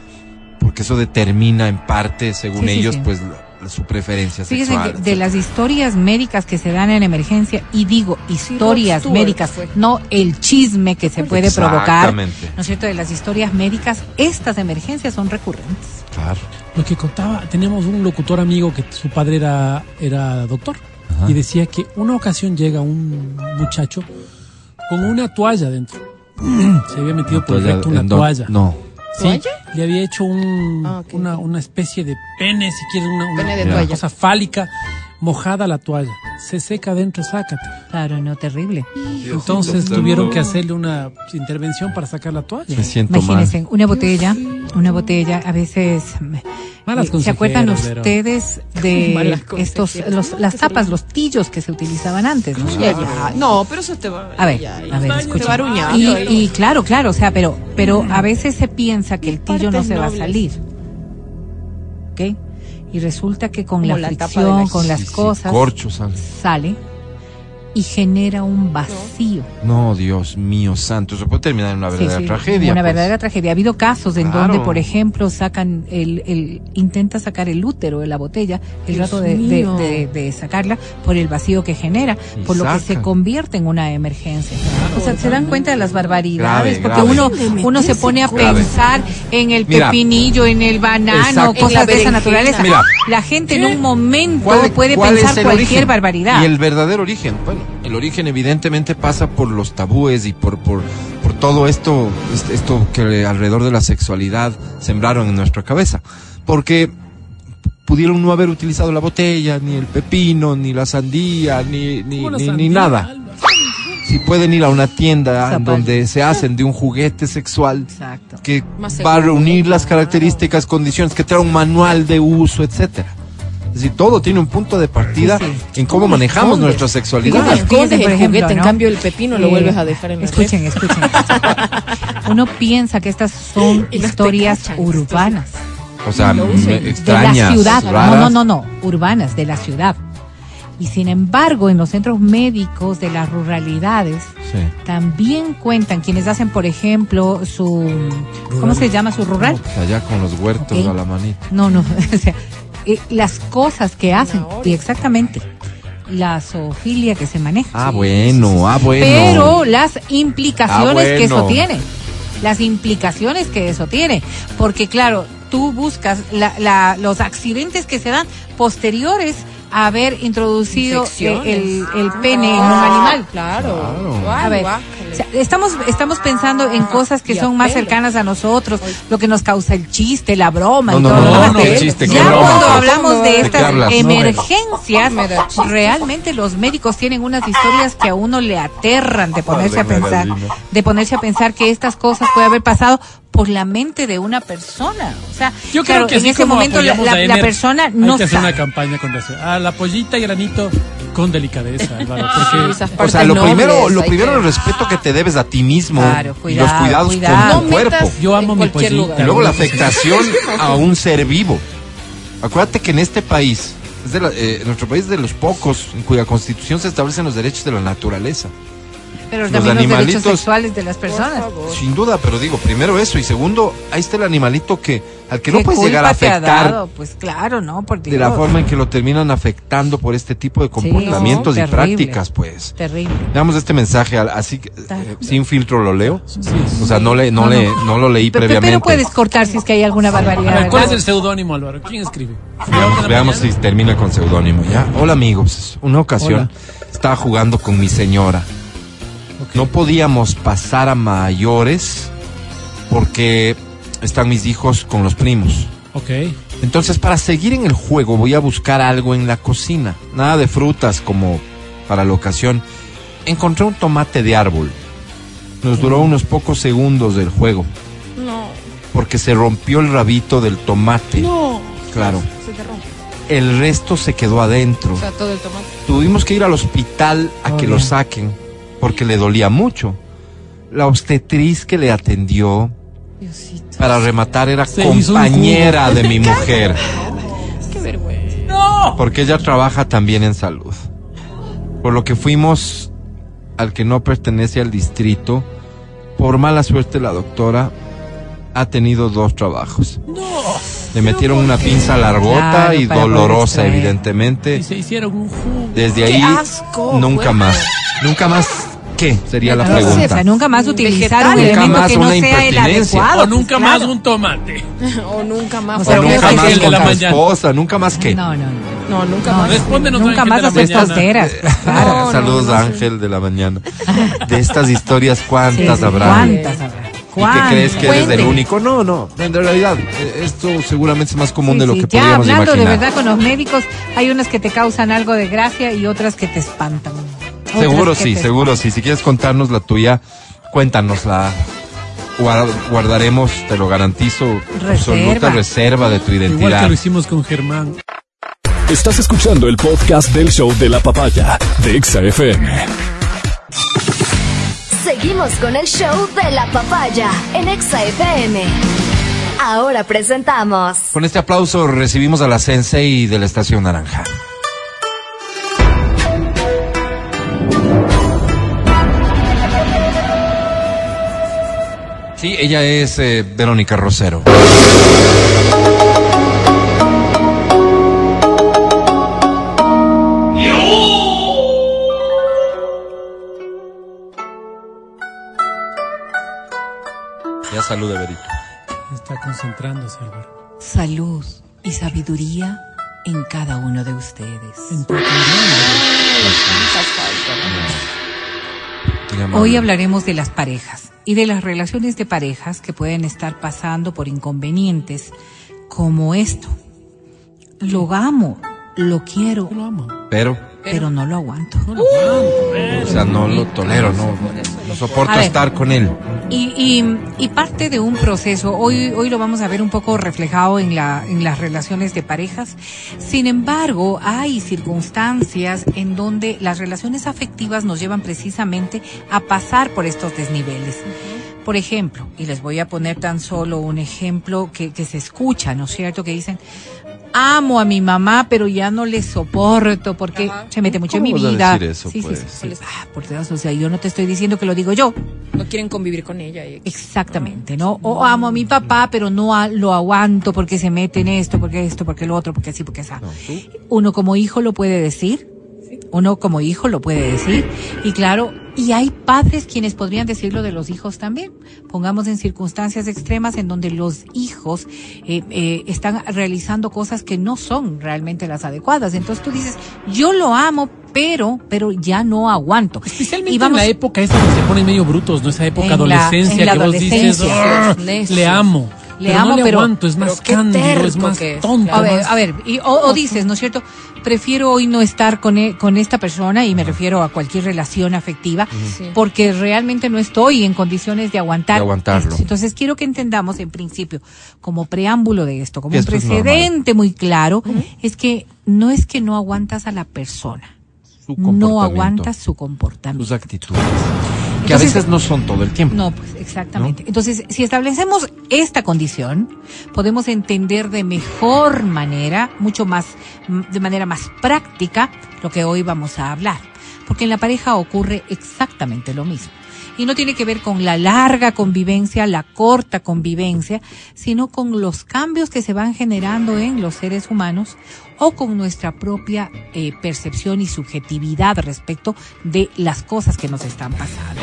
porque eso determina en parte, según ellos, sí. pues su preferencia Fíjense sexual. que de las historias médicas que se dan en emergencia, y digo historias médicas, fue. no el chisme que se puede provocar, ¿no es cierto? De las historias médicas, estas emergencias son recurrentes. Claro. Lo que contaba, teníamos un locutor amigo que su padre era, era doctor Ajá. y decía que una ocasión llega un muchacho con una toalla dentro. Se había metido por el Toalla- recto una en do- toalla. Sí, le había hecho un, Ah, una, una especie de pene, si quieres, una, una- Pene de una toalla. cosa fálica, mojada la toalla. Se seca adentro, sácate. Claro, no, terrible. Entonces tuvieron que hacerle una intervención para sacar la toalla. Me siento mal. Imagínense, una botella, una botella, a veces, Malas eh, ¿se acuerdan ustedes de estos, los, las tapas, los tillos que se utilizaban antes, ¿no? Ya, ya. No, pero eso te va. A ver, ya, a ver, aruñando Y, y claro, claro, o sea, pero, pero a veces se piensa que el tillo no se va a salir. ¿Ok? Y resulta que con Como la fricción, de la- con las Sí, sí, cosas, corchos, ¿sabes? sale. Y genera un vacío. No, Dios mío santo, eso puede terminar en una verdadera sí, tragedia. Una pues. verdadera tragedia. Ha habido casos en Claro. donde, por ejemplo, sacan el, el intenta sacar el útero de la botella, el Dios rato de, de- mío. de- de sacarla por el vacío que genera, Y por lo que se convierte en una emergencia. O sea, se dan cuenta de las barbaridades, Grave, porque grave. uno uno se pone a Grave. pensar en el Mira. pepinillo, en el banano, Exacto. Cosas de esa naturaleza. Mira. La gente en un momento ¿Cuál- puede pensar cualquier origen? barbaridad. Y el verdadero origen, bueno, el origen evidentemente pasa por los tabúes y por, por, por todo esto, est- esto que alrededor de la sexualidad sembraron en nuestra cabeza. Porque pudieron no haber utilizado la botella, ni el pepino, ni la sandía, ni, ni, ¿Cómo la ni, nada. Si pueden ir a una tienda donde se hacen de un juguete sexual Exacto. que Más va a reunir las características, condiciones, que trae un manual de uso, etcétera. Es decir, todo tiene un punto de partida Sí, sí. en cómo manejamos nuestra ¿Cómo sexualidad. Fíjate, escondes el ejemplo, juguete? En cambio, el pepino lo Eh, vuelves a dejar en la Escuchen, escuchen. Uno piensa que estas son historias cachan. urbanas. O sea, usen. de la extrañas, ciudad. raras. No, no, no, no, urbanas, de la ciudad. Y sin embargo, en los centros médicos de las ruralidades Sí. también cuentan quienes hacen, por ejemplo, su ¿cómo se llama su rural? Allá con los huertos a la manita. No, no, o sea, eh, las cosas que hacen y exactamente la zoofilia que se maneja. Ah, bueno, ah, bueno. Pero las implicaciones Ah, que eso tiene. Las implicaciones que eso tiene. Porque claro, tú buscas la- la- los accidentes que se dan posteriores a haber introducido el, el pene en un animal. Claro. Claro. A ver, o sea, estamos, estamos pensando en cosas que son más cercanas a nosotros, lo que nos causa el chiste, la broma No, y no, todo no, lo no, demás. no, qué chiste, qué ya broma, cuando hablamos de ¿De qué estas emergencias, realmente los médicos tienen unas historias que a uno le aterran de ponerse a pensar, de ponerse a pensar que estas cosas puede haber pasado por la mente de una persona. O sea, Yo claro, creo que en ese momento la, persona no Hay que hacer sabe. una campaña con relación a la pollita y granito con delicadeza, Álvaro, porque O sea, lo nobles primero, lo primero que- el respeto que te debes a ti mismo Claro, y cuidado, los cuidados cuidado. con No tu cuerpo. Yo amo mi pollita. lugar. Y luego la afectación a un ser vivo. Acuérdate que en este país, es de la- eh, nuestro país es de los pocos en cuya constitución se establecen los derechos de la naturaleza. Pero los también los derechos animalitos- sexuales de las personas. Sin duda, pero digo, primero eso y segundo, ahí está el animalito que al que no ¿Qué puedes llegar a afectar dado? Pues claro, ¿no? Por de la forma en que lo terminan afectando por este tipo de comportamientos no, y terrible. prácticas, pues. Terrible. Veamos este mensaje, al- así que, eh, sin filtro lo leo. sí, O sea, no le, no, No, le, no. lo leí Pero, previamente. pero puedes cortar si es que hay alguna A barbaridad. ver, ¿cuál es el seudónimo, Álvaro? ¿Quién escribe? Veamos, veamos si termina con seudónimo, ¿ya? Hola, amigos. Una ocasión estaba jugando con mi señora. No podíamos pasar a mayores porque están mis hijos con los primos. Ok. Entonces, para seguir en el juego, voy a buscar algo en la cocina. Nada de frutas como para la ocasión. Encontré un tomate de árbol. Nos duró unos pocos segundos del juego No, porque se rompió el rabito del tomate. no. Claro. Se te rompe. El resto se quedó adentro. O sea, todo el tomate. Tuvimos que ir al hospital a Oh, que lo saquen porque le dolía mucho. La obstetriz que le atendió, Diosito. para rematar, era Se compañera de mi mujer, Qué vergüenza. porque ella trabaja también en salud. Por lo que fuimos al que no pertenece al distrito. Por mala suerte, la doctora ha tenido dos trabajos. Le metieron una pinza largota Claro, y dolorosa, evidentemente. Y se hicieron un jugo. Desde ¡Qué ahí, asco, nunca más. Nunca más, ¿qué? Sería la No sé, o pregunta. sea, nunca más utilizar Vegetal. un Nunca elemento más que no sea el adecuado. o nunca pues, más claro. un tomate. O nunca más. O O sea, porque nunca más de con la mañana. esposa, nunca más qué. No, no, no. No, nunca No, más. Respóndenos, nunca más de la hacer mañana. tonteras. pues, claro. No, no, Saludos no, a no. Ángel de la mañana. De estas historias, ¿cuántas sí, habrá? ¿Cuántas habrá? ¿Y qué crees que eres el único? No, no. En realidad, eh, esto seguramente es más común Sí, de lo sí, que ya podríamos hablando imaginar. de verdad con los médicos, hay unas que te causan algo de gracia y otras que te espantan. Seguro sí, te seguro sí. Si quieres contarnos la tuya, cuéntanosla. Guar- Guardaremos, te lo garantizo, absoluta Reserva. de tu Igual que identidad. lo hicimos con Germán. Estás escuchando el podcast del show de la papaya de Exa FM. Seguimos con el show de la papaya en Exa FM. Ahora presentamos Con este aplauso recibimos a la Sensei de la Estación Naranja. Sí, ella es eh, Verónica Rosero. Ya salude, Verito. Está concentrándose, Álvaro. Salud y sabiduría en cada uno de ustedes. Hoy hablaremos de las parejas y de las relaciones de parejas que pueden estar pasando por inconvenientes como esto. Lo amo, lo quiero, Yo lo amo. Pero, pero no lo aguanto. No lo aguanto. o sea, no lo tolero, no, no soporto ver. estar con él. Y, y, y parte de un proceso, hoy, hoy lo vamos a ver un poco reflejado en, la, en las relaciones de parejas. Sin embargo, hay circunstancias en donde las relaciones afectivas nos llevan precisamente a pasar por estos desniveles. Por ejemplo, y les voy a poner tan solo un ejemplo que, que se escucha, ¿no es cierto? Que dicen, amo a mi mamá, pero ya no le soporto porque se mete mucho en mi ¿Cómo vas a vida. decir eso, sí, sí, pues? sí, sí. Ah, por Dios, o sea, yo no te estoy diciendo que lo digo yo. No quieren convivir con ella. y- Exactamente, ¿no? O amo a mi papá, pero no a- lo aguanto porque se mete en esto, porque esto, porque lo otro, porque así, porque esa. Uno como hijo lo puede decir, uno como hijo lo puede decir, y claro, y hay padres quienes podrían decirlo de los hijos también. Pongamos en circunstancias extremas en donde los hijos eh, eh, están realizando cosas que no son realmente las adecuadas. Entonces tú dices, yo lo amo, pero, pero ya no aguanto. Especialmente Y vamos- en la época esa que se ponen medio brutos, ¿no? Esa época la- adolescencia la que vos dices, adolescencia. "Arr, Necios. le amo. Le pero amo, no le pero- aguanto, es más pero cándido, es más que es, tonto. A ver, más- a ver, y, o, o dices, ¿no es cierto? Prefiero hoy no estar con, e- con esta persona y me refiero a cualquier relación afectiva porque realmente no estoy en condiciones de aguantar. De aguantarlo. esto. Entonces quiero que entendamos en principio, como preámbulo de esto, como un precedente muy claro, es que no es que no aguantas a la persona, Su no aguantas su comportamiento. sus actitudes. Que a veces no son todo el tiempo. No, pues exactamente. Entonces, si establecemos esta condición, podemos entender de mejor manera, mucho más, de manera más práctica, lo que hoy vamos a hablar. Porque en la pareja ocurre exactamente lo mismo. Y no tiene que ver con la larga convivencia, la corta convivencia, sino con los cambios que se van generando en los seres humanos o con nuestra propia eh, percepción y subjetividad respecto de las cosas que nos están pasando.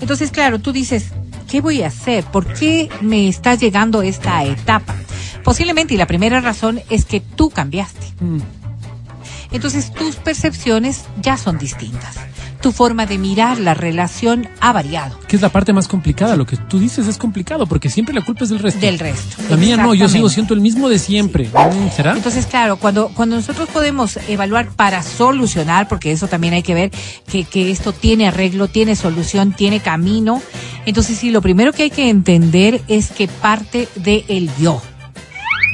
Entonces, claro, tú dices, ¿qué voy a hacer? ¿Por qué me está llegando esta etapa? Posiblemente, y la primera razón es que tú cambiaste. Mm. Entonces tus percepciones ya son distintas. Tu forma de mirar la relación ha variado Que es la parte más complicada. Lo que tú dices es complicado porque siempre la culpa es del resto. del resto. La mía no, yo sigo siendo el mismo de siempre. Mm, ¿Será? Entonces, claro, cuando, cuando nosotros podemos evaluar para solucionar, porque eso también hay que ver que, que esto tiene arreglo, tiene solución, tiene camino. Entonces, sí, lo primero que hay que entender es que parte de el yo.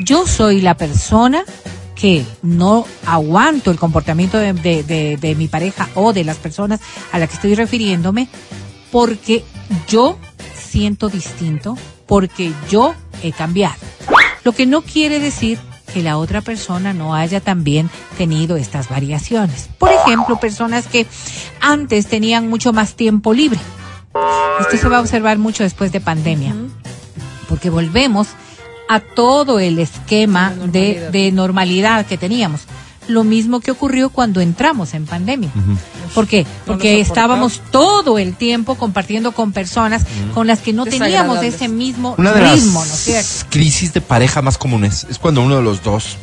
Yo soy la persona que no aguanto el comportamiento de, de- de- de mi pareja o de las personas a las que estoy refiriéndome porque yo siento distinto, porque yo he cambiado. Lo que no quiere decir que la otra persona no haya también tenido estas variaciones. Por ejemplo, personas que antes tenían mucho más tiempo libre. Esto se va a observar mucho después de pandemia, porque volvemos a todo el esquema de, normalidad. de normalidad que teníamos. Lo mismo que ocurrió cuando entramos en pandemia. ¿Por qué? Porque estábamos todo el tiempo compartiendo con personas con las que no teníamos ese mismo Una de ritmo, ¿no es las cierto? crisis de pareja más comunes es cuando uno de los dos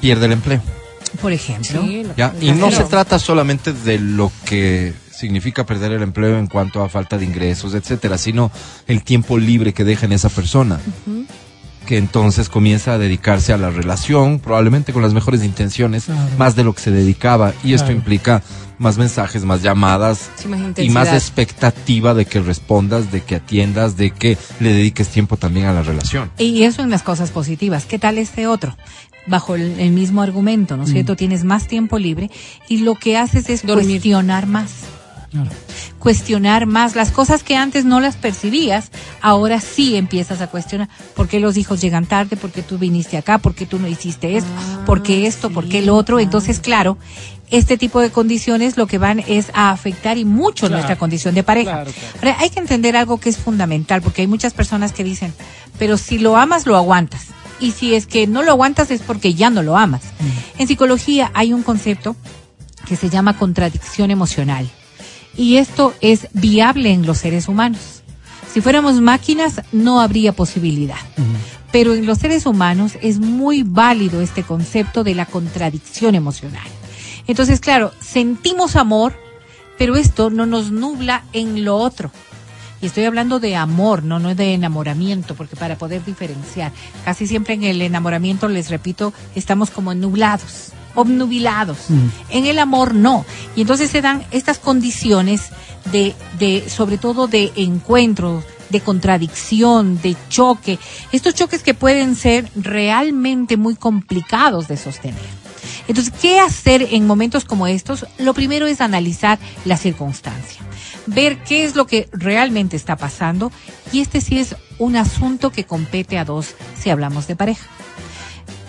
pierde el empleo. Por ejemplo. Y no se trata solamente de lo que significa perder el empleo en cuanto a falta de ingresos, etcétera, sino el tiempo libre que deja en esa persona. Que entonces comienza a dedicarse a la relación, probablemente con las mejores intenciones, Claro. más de lo que se dedicaba. Y esto implica más mensajes, más llamadas, Sí, más y más expectativa de que respondas, de que atiendas, de que le dediques tiempo también a la relación. Y eso en las cosas positivas. ¿Qué tal este otro? Bajo el, el mismo argumento, ¿no es cierto? Tienes más tiempo libre y lo que haces es Dormir. cuestionar más. Claro. Cuestionar más. Las cosas que antes no las percibías, ahora sí empiezas a cuestionar. ¿Por qué los hijos llegan tarde? ¿Por qué tú viniste acá? ¿Por qué tú no hiciste esto? ¿Por qué esto? ¿Por qué lo otro? Entonces, claro, este tipo de condiciones lo que van es a afectar y mucho Claro. nuestra condición de pareja. Claro, claro. Ahora, hay que entender algo que es fundamental, porque hay muchas personas que dicen, pero si lo amas, lo aguantas. Y si es que no lo aguantas es porque ya no lo amas. En psicología hay un concepto que se llama contradicción emocional. Y esto es viable en los seres humanos. Si fuéramos máquinas, no habría posibilidad. Pero en los seres humanos es muy válido este concepto de la contradicción emocional. Entonces, claro, sentimos amor, pero esto no nos nubla en lo otro. Y estoy hablando de amor, no, no de enamoramiento, porque para poder diferenciar, casi siempre en el enamoramiento, les repito, estamos como nublados, obnubilados. En el amor no. Y entonces se dan estas condiciones de, de, sobre todo de encuentro, de contradicción, de choque. Estos choques que pueden ser realmente muy complicados de sostener. Entonces, ¿qué hacer en momentos como estos? Lo primero es analizar la circunstancia, ver qué es lo que realmente está pasando y este sí es un asunto que compete a dos si hablamos de pareja.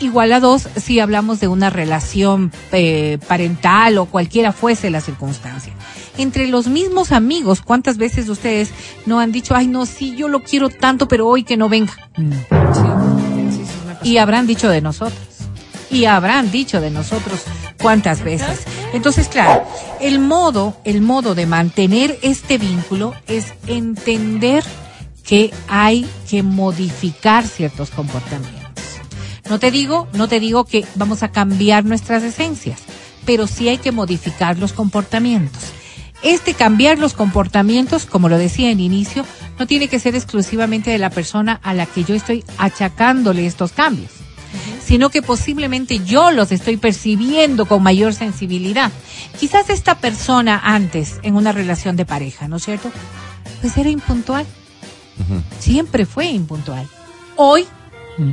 Igual a dos si hablamos de una relación eh, parental o cualquiera fuese la circunstancia. Entre los mismos amigos, ¿cuántas veces ustedes no han dicho, ay no, sí, yo lo quiero tanto, pero hoy que no venga? y habrán dicho de nosotros. Y habrán dicho de nosotros cuántas veces. Entonces, claro, el modo, el modo de mantener este vínculo es entender que hay que modificar ciertos comportamientos. No te digo, no te digo que vamos a cambiar nuestras esencias, pero sí hay que modificar los comportamientos. Este cambiar los comportamientos, como lo decía en inicio, no tiene que ser exclusivamente de la persona a la que yo estoy achacándole estos cambios, sino que posiblemente yo los estoy percibiendo con mayor sensibilidad. Quizás esta persona antes, en una relación de pareja, ¿no es cierto? Pues era impuntual. Siempre fue impuntual. Hoy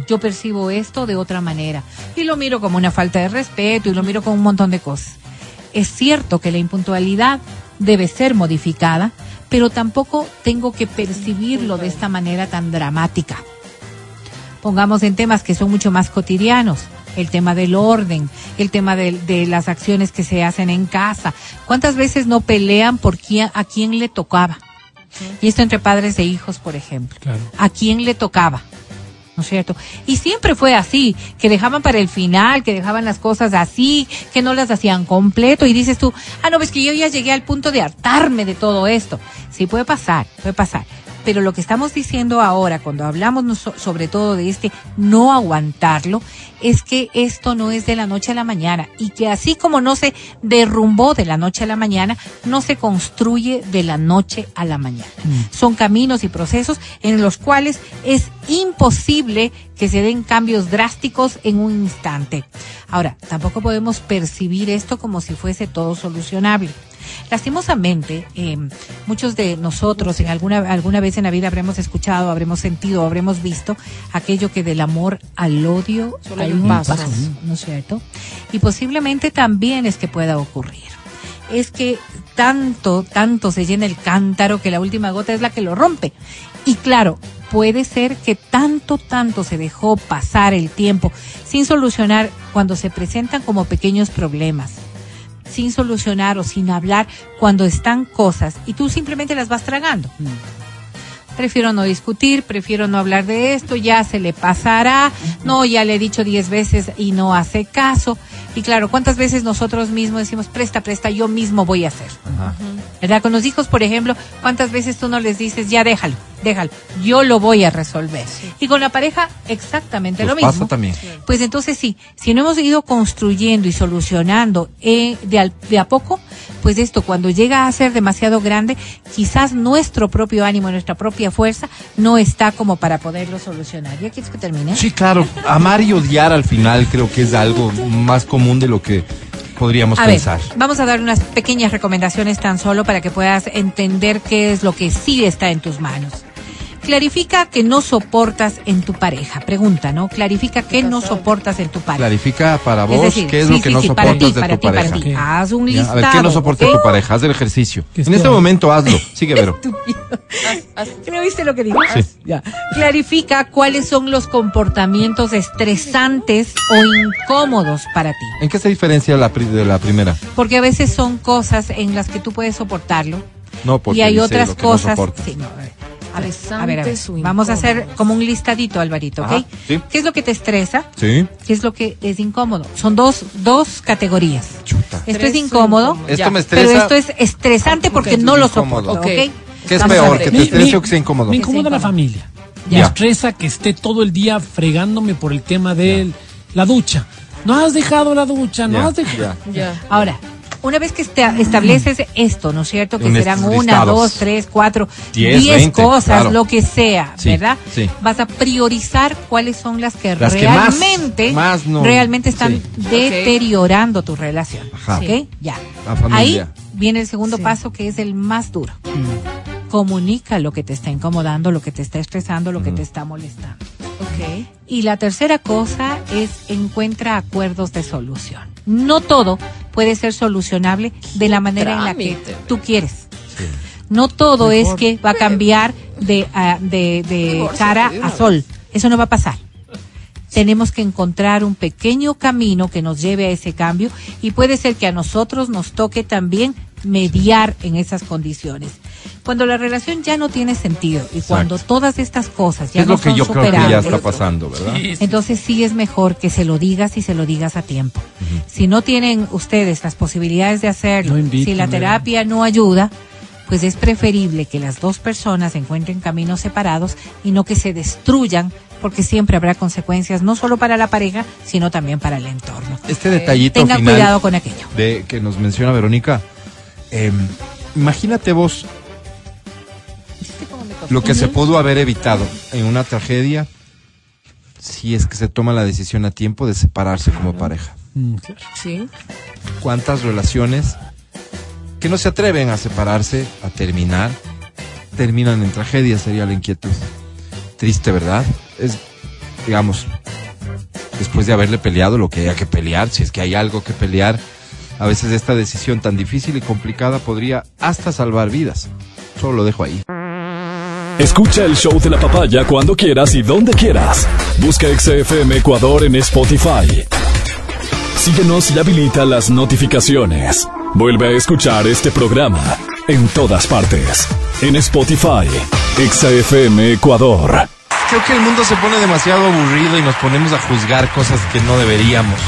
yo percibo esto de otra manera y lo miro como una falta de respeto y lo miro como un montón de cosas. Es cierto que la impuntualidad debe ser modificada, pero tampoco tengo que percibirlo de esta manera tan dramática. Pongamos en temas que son mucho más cotidianos, el tema del orden, el tema de, de las acciones que se hacen en casa. ¿Cuántas veces no pelean por quién, a quién le tocaba? Y esto entre padres e hijos, por ejemplo. Claro. ¿A quién le tocaba? ¿No es cierto? Y siempre fue así, que dejaban para el final, que dejaban las cosas así, que no las hacían completo y dices tú, ah, no, ves que yo ya llegué al punto de hartarme de todo esto. Sí, puede pasar, puede pasar. Pero lo que estamos diciendo ahora, cuando hablamos sobre todo de este no aguantarlo, es que esto no es de la noche a la mañana y que así como no se derrumbó de la noche a la mañana, no se construye de la noche a la mañana. Son caminos y procesos en los cuales es imposible que se den cambios drásticos en un instante. Ahora, tampoco podemos percibir esto como si fuese todo solucionable. Lastimosamente, eh, muchos de nosotros en alguna, alguna vez en la vida habremos escuchado, habremos sentido, habremos visto aquello que del amor al odio Solo hay un paso. ¿no es cierto? Y posiblemente también es que pueda ocurrir. Es que tanto, tanto se llena el cántaro que la última gota es la que lo rompe. Y claro, puede ser que tanto, tanto se dejó pasar el tiempo sin solucionar cuando se presentan como pequeños problemas sin solucionar o sin hablar cuando están cosas y tú simplemente las vas tragando. Prefiero no discutir, prefiero no hablar de esto, ya se le pasará, no, ya le he dicho diez veces y no hace caso. Y claro, ¿cuántas veces nosotros mismos decimos, presta, presta, yo mismo voy a hacer? Ajá. ¿Verdad? Con los hijos, por ejemplo, ¿cuántas veces tú no les dices, ya déjalo, déjalo, yo lo voy a resolver? Y con la pareja, exactamente Nos lo mismo. pasa también. Pues entonces sí, si no hemos ido construyendo y solucionando eh, de, al- de a poco, pues esto cuando llega a ser demasiado grande, quizás nuestro propio ánimo, nuestra propia fuerza no está como para poderlo solucionar. ¿Ya quieres que termine? Sí, claro. Amar y odiar al final creo que es algo más común de lo que podríamos A ver, pensar. vamos a dar unas pequeñas recomendaciones tan solo para que puedas entender qué es lo que sí está en tus manos. Clarifica que no soportas en tu pareja. Pregunta, ¿no? Clarifica que no soportas en tu pareja. Clarifica para vos decir, qué es sí, lo que sí, no sí, soportas para ti, de para tu ti, para pareja. ti. Haz un Ya, listado. a ver, ¿qué no soporta ¿ok? tu pareja? Haz el ejercicio. En este momento hazlo. Sigue, Vero. ¿No viste lo que dijo? Sí. Ya. Clarifica cuáles son los comportamientos estresantes o incómodos para ti. ¿En qué se diferencia la pri- de la primera? Porque a veces son cosas en las que tú puedes soportarlo No, porque y hay otras no cosas. soportas. sí, no, a ver. A a Vamos a hacer como un listadito, Alvarito, ¿ok? Ajá, sí. ¿Qué es lo que te estresa? Sí. ¿Qué es lo que es incómodo? Son dos, dos categorías. Chuta. Esto es incómodo, incómodo. Esto Ya. me estresa. pero esto es estresante porque Porque no lo soporto, ¿ok? ¿Qué es peor? ¿Que te estrese o que sea incómodo? Me incomoda la familia. Me estresa que esté todo el día fregándome por el tema de la ducha. No has dejado la ducha, no Ya, has dejado. ya. Ya. Ahora, una vez que este- estableces esto, ¿no es cierto? Que serán una, dos, tres, cuatro, Diez, cosas, claro. lo que sea, Sí, ¿verdad? sí. Vas a priorizar cuáles son las que Las que más- realmente, más no- realmente están sí. deteriorando tu relación. Ajá. ¿Ok? Ya. La familia. Ahí viene el segundo Sí. paso que es el más duro. Comunica lo que te está incomodando, lo que te está estresando, lo que te está molestando. Ok. Y la tercera cosa es encuentra acuerdos de solución. No todo puede ser solucionable de la manera en la que tú quieres. No todo es que va a cambiar de, de, de cara a sol. Eso no va a pasar. Tenemos que encontrar un pequeño camino que nos lleve a ese cambio y puede ser que a nosotros nos toque también mediar en esas condiciones. Cuando la relación ya no tiene sentido y cuando todas estas cosas ya es no lo que son yo creo que ya está pasando, ¿verdad? Sí, sí. entonces sí es mejor que se lo digas y se lo digas a tiempo. Si no tienen ustedes las posibilidades de hacerlo, No si la terapia no ayuda, pues es preferible que las dos personas encuentren caminos separados y no que se destruyan, porque siempre habrá consecuencias no solo para la pareja, sino también para el entorno. Este detallito Tengan final cuidado con aquello. de que nos menciona Verónica. eh, imagínate vos lo que se pudo haber evitado en una tragedia si es que se toma la decisión a tiempo de separarse como pareja. Mm, claro. Sí. ¿Cuántas relaciones que no se atreven a separarse, a terminar, terminan en tragedia? Sería la inquietud. Triste, ¿verdad? Es, digamos, después de haberle peleado lo que haya que pelear, si es que hay algo que pelear, a veces esta decisión tan difícil y complicada podría hasta salvar vidas. Solo lo dejo ahí. Escucha el show de la papaya cuando quieras y donde quieras. Busca XFM Ecuador en Spotify. Síguenos y habilita las notificaciones. Vuelve a escuchar este programa en todas partes. En Spotify, XFM Ecuador. Creo que el mundo se pone demasiado aburrido y nos ponemos a juzgar cosas que no deberíamos.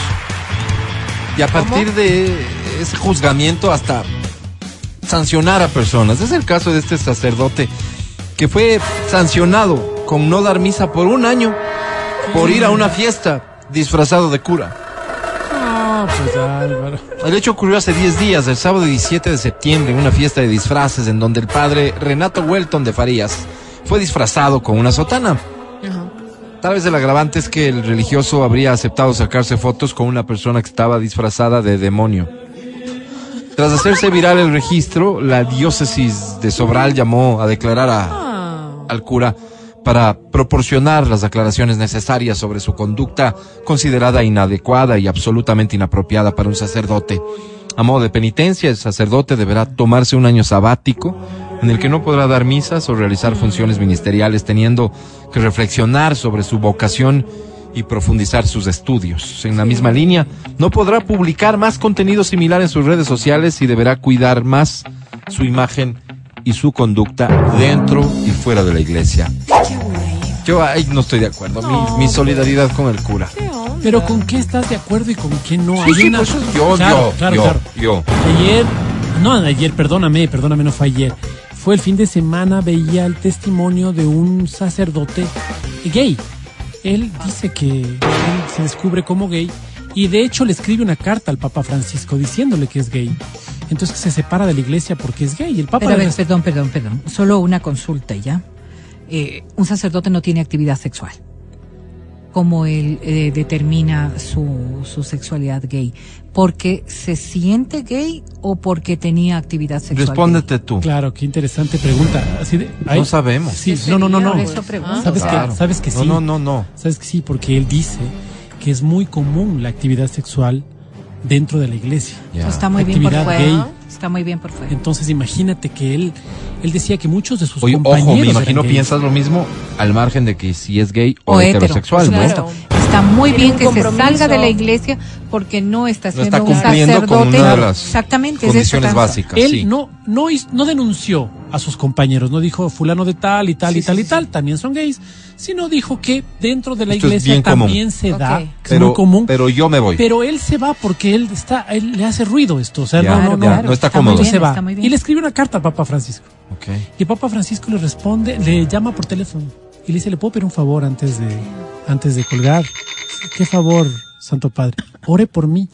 Y a partir de ese juzgamiento hasta sancionar a personas. Es el caso de este sacerdote que fue sancionado con no dar misa por un año por ir a una fiesta disfrazado de cura. Ah, pues Álvaro. El hecho ocurrió hace 10 días, el sábado 17 de septiembre, en una fiesta de disfraces en donde el padre Renato Welton de Farías fue disfrazado con una sotana. Tal vez el agravante es que el religioso habría aceptado sacarse fotos con una persona que estaba disfrazada de demonio. Tras hacerse viral el registro, la diócesis de Sobral llamó a declarar a, al cura para proporcionar las aclaraciones necesarias sobre su conducta considerada inadecuada y absolutamente inapropiada para un sacerdote. A modo de penitencia, el sacerdote deberá tomarse un año sabático en el que no podrá dar misas o realizar funciones ministeriales, teniendo que reflexionar sobre su vocación y profundizar sus estudios. En la misma línea, no podrá publicar más contenido similar en sus redes sociales y deberá cuidar más su imagen y su conducta dentro y fuera de la iglesia. Yo ahí no estoy de acuerdo. Mi, mi solidaridad con el cura. Pero ¿con qué estás de acuerdo y con qué no? Sí, Hay sí, una- pues, yo, Claro, yo, claro, yo, claro. yo. Ayer, no, ayer, perdóname, perdóname, no fue ayer. Fue el fin de semana, veía el testimonio de un sacerdote gay. Él dice que él se descubre como gay y de hecho le escribe una carta al Papa Francisco diciéndole que es gay. Entonces se separa de la iglesia porque es gay. El Papa Pero a ver, perdón, perdón, perdón. Solo una consulta ya. Eh, un sacerdote no tiene actividad sexual. como él eh, determina su, su sexualidad gay. ¿Porque se siente gay o porque tenía actividad sexual? Respóndete tú. Claro, qué interesante pregunta. Así de, ay, No sabemos. Sí, no, no, no, no. Eso. ¿Sabes Claro. que, sabes que sí. No, no, no, no. Sabes que sí, porque él dice que es muy común la actividad sexual dentro de la iglesia. Ya. Está muy bien por fuera. gay. Está muy bien por fuera. Entonces imagínate que él, él decía que muchos de sus Oye, compañeros ojo, me imagino piensas lo mismo al margen de que si es gay o, O hetero, heterosexual, por ¿no? supuesto. Está muy Tiene bien un que se salga de la iglesia porque no está No siendo está un cumpliendo con sacerdote. una de las Exactamente, es condiciones eso, básicas. Él sí. no, no, no denunció a sus compañeros, no dijo fulano de tal y tal y tal y tal, también son gays, sino dijo que dentro de la Esto es iglesia común. también se da, Ok. que es pero, muy común. pero yo me voy. Pero él se va porque él está, él le hace ruido esto, o sea, Ya, no, no, no, ya, no está muy cómodo. bien, se va. está. Y le escribe una carta al Papa Francisco. Ok. Y el Papa Francisco le responde, le llama por teléfono y le dice, ¿le puedo pedir un favor antes de, antes de colgar? ¿Qué favor, Santo Padre? Ore por mí.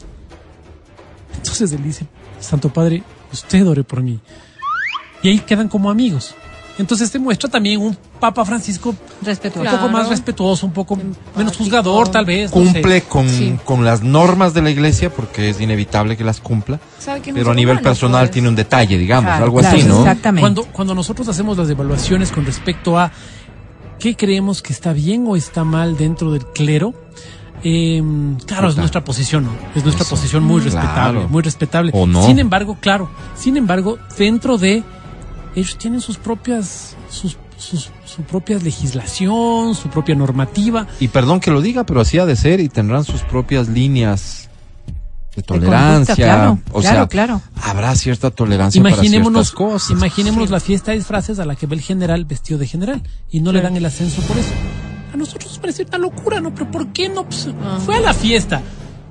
Entonces él dice, Santo Padre, usted ore por mí. Y ahí quedan como amigos. Entonces te muestra también un Papa Francisco Respetuoso. un Claro. poco más respetuoso, un poco menos Empático. juzgador tal vez. no sé. Cumple con, Sí. con las normas de la iglesia porque es inevitable que las cumpla. Que Pero a nivel personal pues. tiene un detalle, digamos, Claro, algo claro, así, ¿no? Exactamente. Cuando, cuando nosotros hacemos las evaluaciones con respecto a qué creemos que está bien o está mal dentro del clero, eh, claro, es nuestra posición, ¿no? es nuestra Eso. posición muy Claro. respetable, muy respetable. ¿O no? Sin embargo, claro, sin embargo, dentro de ellos tienen sus propias, sus, sus, su propia legislación, su propia normativa. Y perdón que lo diga, pero así ha de ser y tendrán sus propias líneas de tolerancia. conducta, claro, o claro, sea, claro. habrá cierta tolerancia Imaginémonos, para ciertas cosas. imaginémonos la fiesta de disfraces a la que va el general vestido de general y no le dan el ascenso por eso. A nosotros nos parece una locura, ¿no? Pero ¿por qué no? Pues, Fue a la fiesta.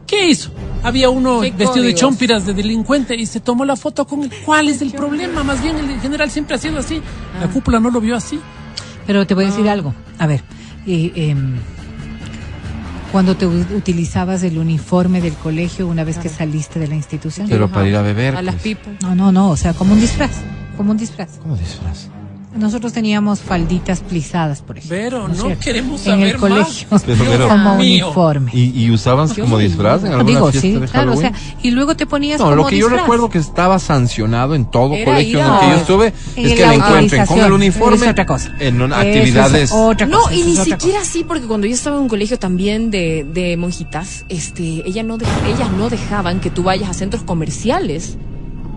¿Qué hizo? Había uno ¿Qué vestido de chompiras de delincuente y se tomó la foto con él. ¿Cuál es el problema? Más bien el general siempre ha sido así. Ah. La cúpula no lo vio así. Pero te voy a decir algo. A ver, eh, em, cuando te u- utilizabas el uniforme del colegio una vez que saliste de la institución. Pero para ir a beber. A las pues, pipas. No, no, no, o sea, como un disfraz, como un disfraz. ¿Cómo disfraz? Nosotros teníamos falditas plisadas, por ejemplo. Pero no cierto? queremos En el saber colegio, más. Pero, pero- como mío. uniforme. ¿Y, y usaban como disfraz en alguna Digo, fiesta sí, de claro, o sea, y luego te ponías No, como lo que yo recuerdo que estaba sancionado en todo Era colegio en el que yo estuve en es que le encuentren con el uniforme Es otra cosa. en una- Eso es actividades. otra No, cosa, y eso ni siquiera así, porque cuando yo estaba en un colegio también de, de monjitas, este, ella no de- ellas no dejaban que tú vayas a centros comerciales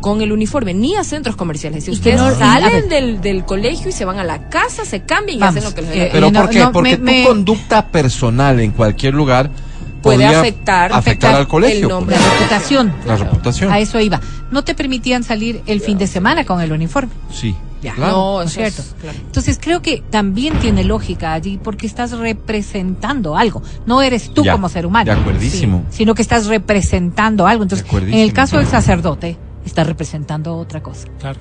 con el uniforme, ni a centros comerciales. Si ustedes no- salen del, del colegio y se van a la casa, se cambian y Vamos, hacen lo que les eh, la gana. Pero no, ¿por qué? no, Porque me- tu me- conducta personal en cualquier lugar Puede afectar- afectar afectar al colegio. el nombre. pues. La reputación. La reputación. A eso iba. No te permitían salir el fin de semana con el uniforme. Sí. Ya. claro. No, ¿no es cierto? claro. Entonces creo que también tiene lógica allí porque estás representando algo. No eres tú Ya, como ser humano. de acuerdísimo. Sí, sino que estás representando algo. Entonces, en el caso del sacerdote, está representando otra cosa. Claro.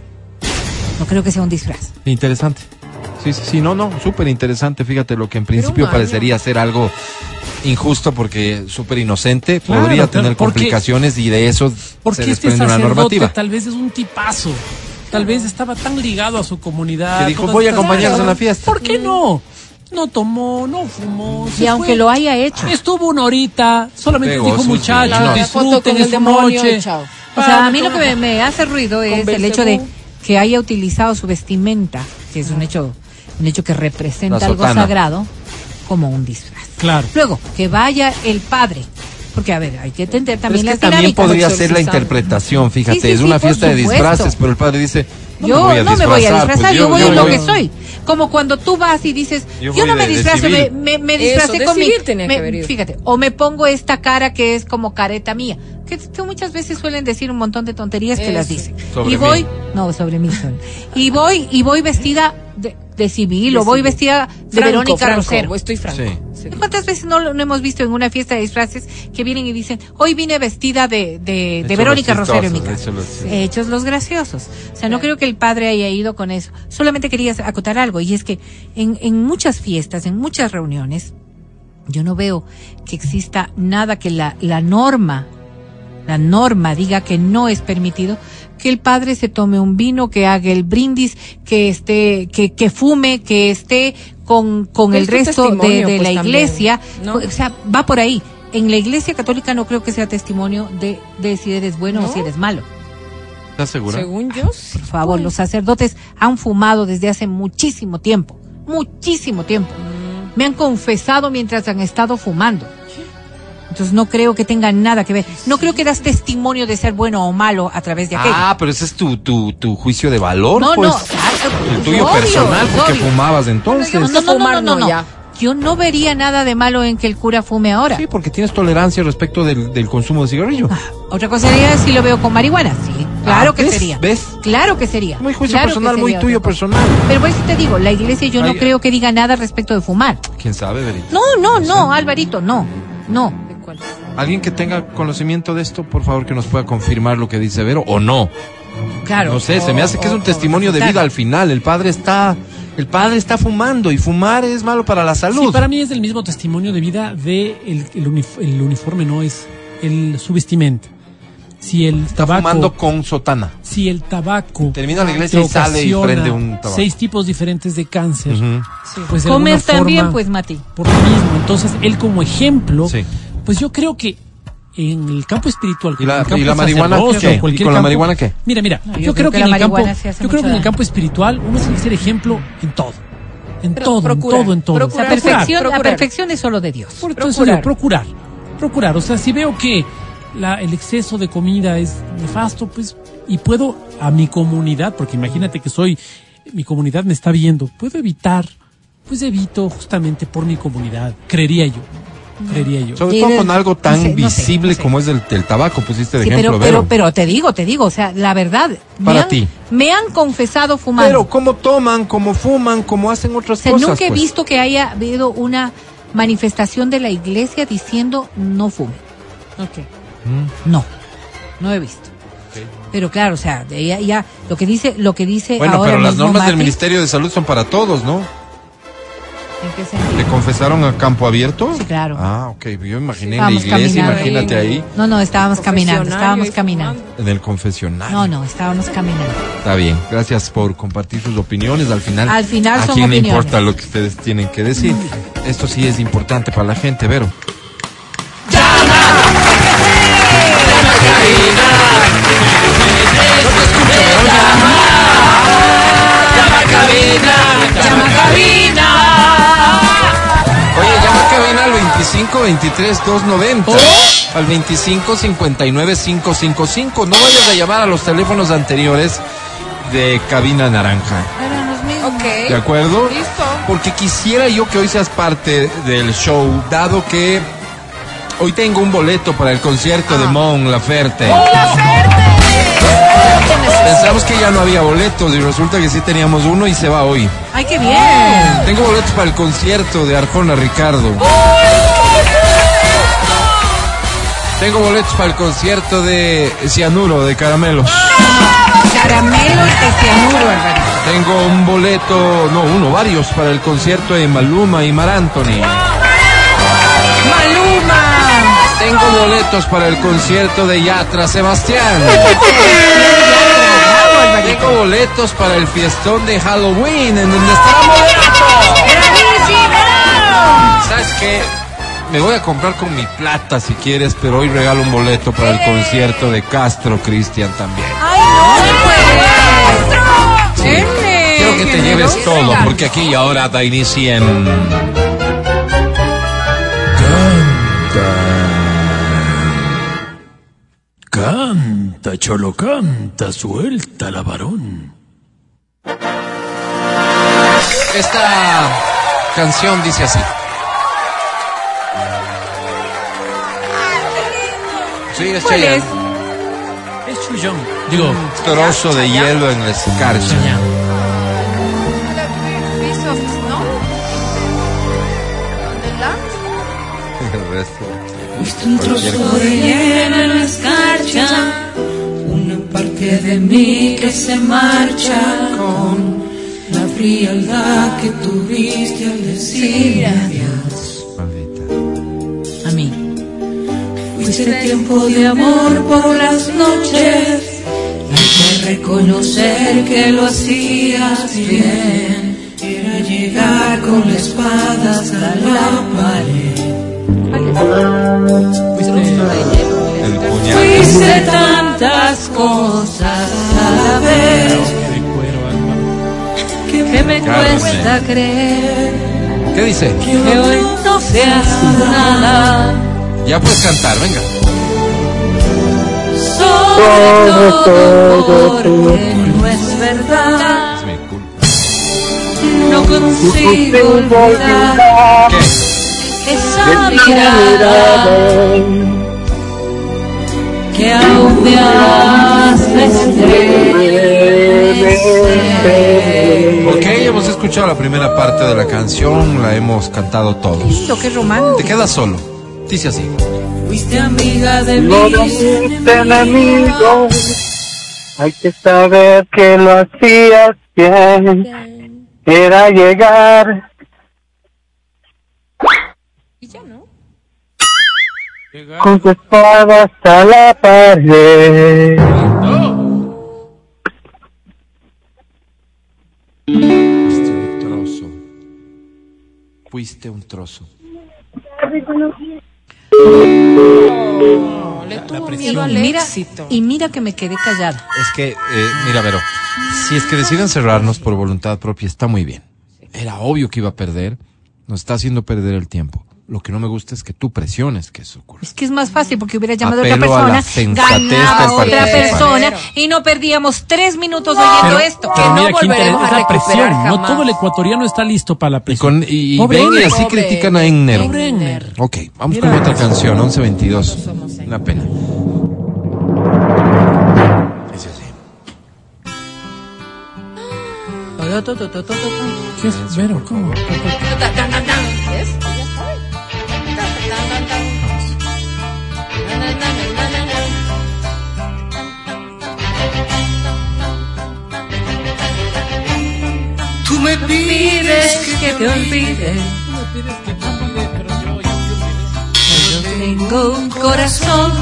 No creo que sea un disfraz. Interesante. Sí, sí, sí, no, no, súper interesante. Fíjate lo que en principio parecería ser algo injusto porque súper inocente, Claro, podría claro, tener porque- complicaciones y de eso Porque se este desprende una sacerdote normativa. tal vez es un tipazo. Tal vez estaba tan ligado a su comunidad. Que dijo, "Voy a cosas". en la fiesta. ¿Por qué no? No tomó, no fumó. Y aunque fue. lo haya hecho. Estuvo una horita, solamente Pegó dijo su- muchachos, sí, no. La disfruten con el esta demonio noche. chao. O sea, a mí lo que me, me hace ruido es el hecho de que haya utilizado su vestimenta, que es un hecho, un hecho que representa La algo sagrado, como un disfraz. Claro. Luego, que vaya el padre. Porque, a ver, hay que entender Pero también es que las también podría ser la interpretación, fíjate, Sí, sí, es sí, una fiesta de disfraces, pero el padre dice, no yo me no me voy a disfrazar, pues yo, voy en lo que soy. Como cuando tú vas y dices, Yo no me de- de disfrazo, me, me, me disfracé con mi-. Fíjate, o me pongo esta cara que es como careta mía. Que, que muchas veces suelen decir un montón de tonterías que las dicen. Sobre y voy, mí. no, sobre mí son. Y voy, y voy vestida de, de civil, De o voy civil. vestida de Franco, Verónica Franco, Rosero. Estoy franco. Sí. Sí. ¿Cuántas veces no, lo no hemos visto en una fiesta de disfraces que vienen y dicen, hoy vine vestida de, de, Verónica los Rosero en mi casa? hechos los- Hechos los graciosos. O sea, no creo que el padre haya ido con eso. Solamente quería acotar algo, y es que en, en muchas fiestas, en muchas reuniones, yo no veo que exista nada que la, la norma, la norma diga que no es permitido que el padre se tome un vino, que haga el brindis, que esté, que, que fume, que esté con, con el Es tu resto de, pues, la también, iglesia. ¿no? O sea, va por ahí. En la iglesia católica no creo que sea testimonio de, de si eres bueno ¿No? o si eres malo. ¿Estás segura? Según yo, sí. Por favor, los sacerdotes han fumado desde hace muchísimo tiempo. Muchísimo tiempo. Mm. Me han confesado mientras han estado fumando. Entonces no creo que tenga nada que ver. No creo que das testimonio de ser bueno o malo a través de aquello. Ah, pero ese es tu, tu, tu juicio de valor, no, pues. no, claro, El tuyo obvio, personal, porque obvio. fumabas entonces. No, no, no, no, no, no, no. ya. Yo no vería nada de malo en que el cura fume ahora. Sí, porque tienes tolerancia respecto del, del consumo de cigarrillo. Ah, Otra cosa sería si lo veo con marihuana. Sí, claro Ah, que ¿ves? sería. ¿Ves? Claro que sería. Muy juicio Claro personal, muy tuyo personal. Pero por eso te digo, la iglesia yo no creo que diga nada respecto de fumar. ¿Quién sabe, Verita? No, no, no, Alvarito, no, no. ¿Alguien que tenga conocimiento de esto, por favor, que nos pueda confirmar lo que dice Vero o no? Claro. No sé, se me hace que es un O- o- testimonio de vida al final. El padre está, el padre está fumando y fumar es malo para la salud. Sí, para mí es el mismo testimonio de vida de el, el, unif- el uniforme, no es el su vestimenta. Si el Está tabaco, fumando con sotana. si el tabaco Termina la iglesia y sale y prende un tabaco. seis tipos diferentes de cáncer, Ujú. pues de Comer también, forma, pues, Mati. por lo mismo. Entonces, él como ejemplo, Sí. Pues yo creo que en el campo espiritual, ¿Y la- en el campo y la del marihuana qué? o cualquier ¿Y con la campo- marihuana qué? Mira, mira, No, yo, creo que, en la el campo, yo creo que en el campo espiritual uno tiene que ser ejemplo en todo, en Pero todo, procurar, en todo, en todo. La procurar. perfección, la perfección es solo de Dios. Por entonces Procurar. digo, procurar. Procurar. O sea, si veo que la, el exceso de comida es nefasto, pues, y puedo a mi comunidad, porque imagínate que soy, mi comunidad me está viendo, puedo evitar, pues evito justamente por mi comunidad, creería yo. Creería yo. Sobre todo con algo tan no sé, no sé, visible no sé. como es el, el tabaco, pusiste de Sí, ejemplo, pero, pero, pero te digo, te digo, o sea, la verdad, me Para han, ti. me han confesado fumando. Pero cómo toman, cómo fuman, cómo hacen otras O sea, cosas. nunca he pues. visto que haya habido una manifestación de la iglesia diciendo no fume. Ok. No, no he visto. Pero claro, o sea, de ya, ya lo que dice, lo que dice Bueno, ahora pero las normas del Ministerio de Salud son para todos, ¿no? ¿En qué sentido? ¿Le confesaron a campo abierto? Sí, claro. Ah, ok. Yo imaginé en la iglesia, caminando. imagínate ahí, No, no, estábamos caminando, estábamos caminando. en el confesionario. No, no, estábamos caminando. Está bien. Gracias por compartir sus opiniones. Al final, Al final ¿a son quién le importa lo que ustedes tienen que decir? Esto sí es importante para la gente, Vero. Oye, 2523-290 al 2559-555. No vayas a llamar a los teléfonos anteriores de cabina naranja. Okay. ¿De acuerdo? Listo. Porque quisiera yo que hoy seas parte del show, dado que hoy tengo un boleto para el concierto de ah. Mon Laferte. ¡Mon Pensamos que ya no había boletos y resulta que sí teníamos uno y se va hoy. ¡Ay, qué bien! Tengo boletos para el concierto de Arjona Ricardo. Tengo boletos para el concierto de Cianuro, de Caramelos. Caramelo y cianuro, Alvarito. Tengo un boleto, no, uno, varios, para el concierto de Maluma y Mar Anthony. ¡Maluma! Tengo boletos para el concierto de Yatra Sebastián. Tengo boletos para el fiestón de Halloween, en donde estará Moderato. ¿Sabes qué? Me voy a comprar con mi plata si quieres, pero hoy regalo un boleto para el concierto de Castro Cristian también. ¡Ay, no se puede! Chévere, Quiero que te lleves todo, porque aquí y ahora da inicio en... Canta, cholo, canta, suelta la varón. Esta canción dice así. Sí, es ¿Cuál es? Es Chuyón. Digo, Trozo de hielo en la escarcha. Chayanne. El resto. Un trozo de hielo en la escarcha, una parte de mí que se marcha con la frialdad que tuviste al decir adiós. Fuiste tiempo de amor por las noches, hay que reconocer que lo hacías bien. Era llegar con la espada hasta la pared. Fuiste tantas cosas a la vez que me cuesta creer ¿Qué dice? que hoy no seas nada. Ya puedes cantar, venga. Sobre todo porque no es verdad. Es mi culpa. No consigo olvidar ¿Qué? esa mirada que aún me hace estremecer. Ok, hemos escuchado la primera parte de la canción, la hemos cantado todos. Lindo, qué romántico. Te quedas solo. Dice así. Fuiste amiga de No mis fuiste enemigo. Hay que saber que lo hacías bien. Era llegar. Con tu espada hasta la pared. Fuiste un trozo. Fuiste un trozo. Le La tuvo presión. miedo al Y mira, éxito. y mira que me quedé callada. Es que, eh, mira, Vero, si es que deciden cerrarnos por voluntad propia, está muy bien. Era obvio que iba a perder, nos está haciendo perder el tiempo. Lo que no me gusta es que tú presiones que eso ocurra. Es que es más fácil porque hubiera llamado a Apelo otra a la persona, ganaba del otra persona y no perdíamos tres minutos oyendo esto. Que no mira qué volveremos a esa presión. No todo el ecuatoriano está listo para la Y, presión. con, y, y Pobre ven y así Pobre critican a Enner. Pobre Enner. Ok, vamos Mira. con otra canción, 1122. Una pena. Dice así. ¿Qué es? Vero, ¿cómo? ¿Ves? Ya Tú me pides que te olvide. Yo tengo un corazón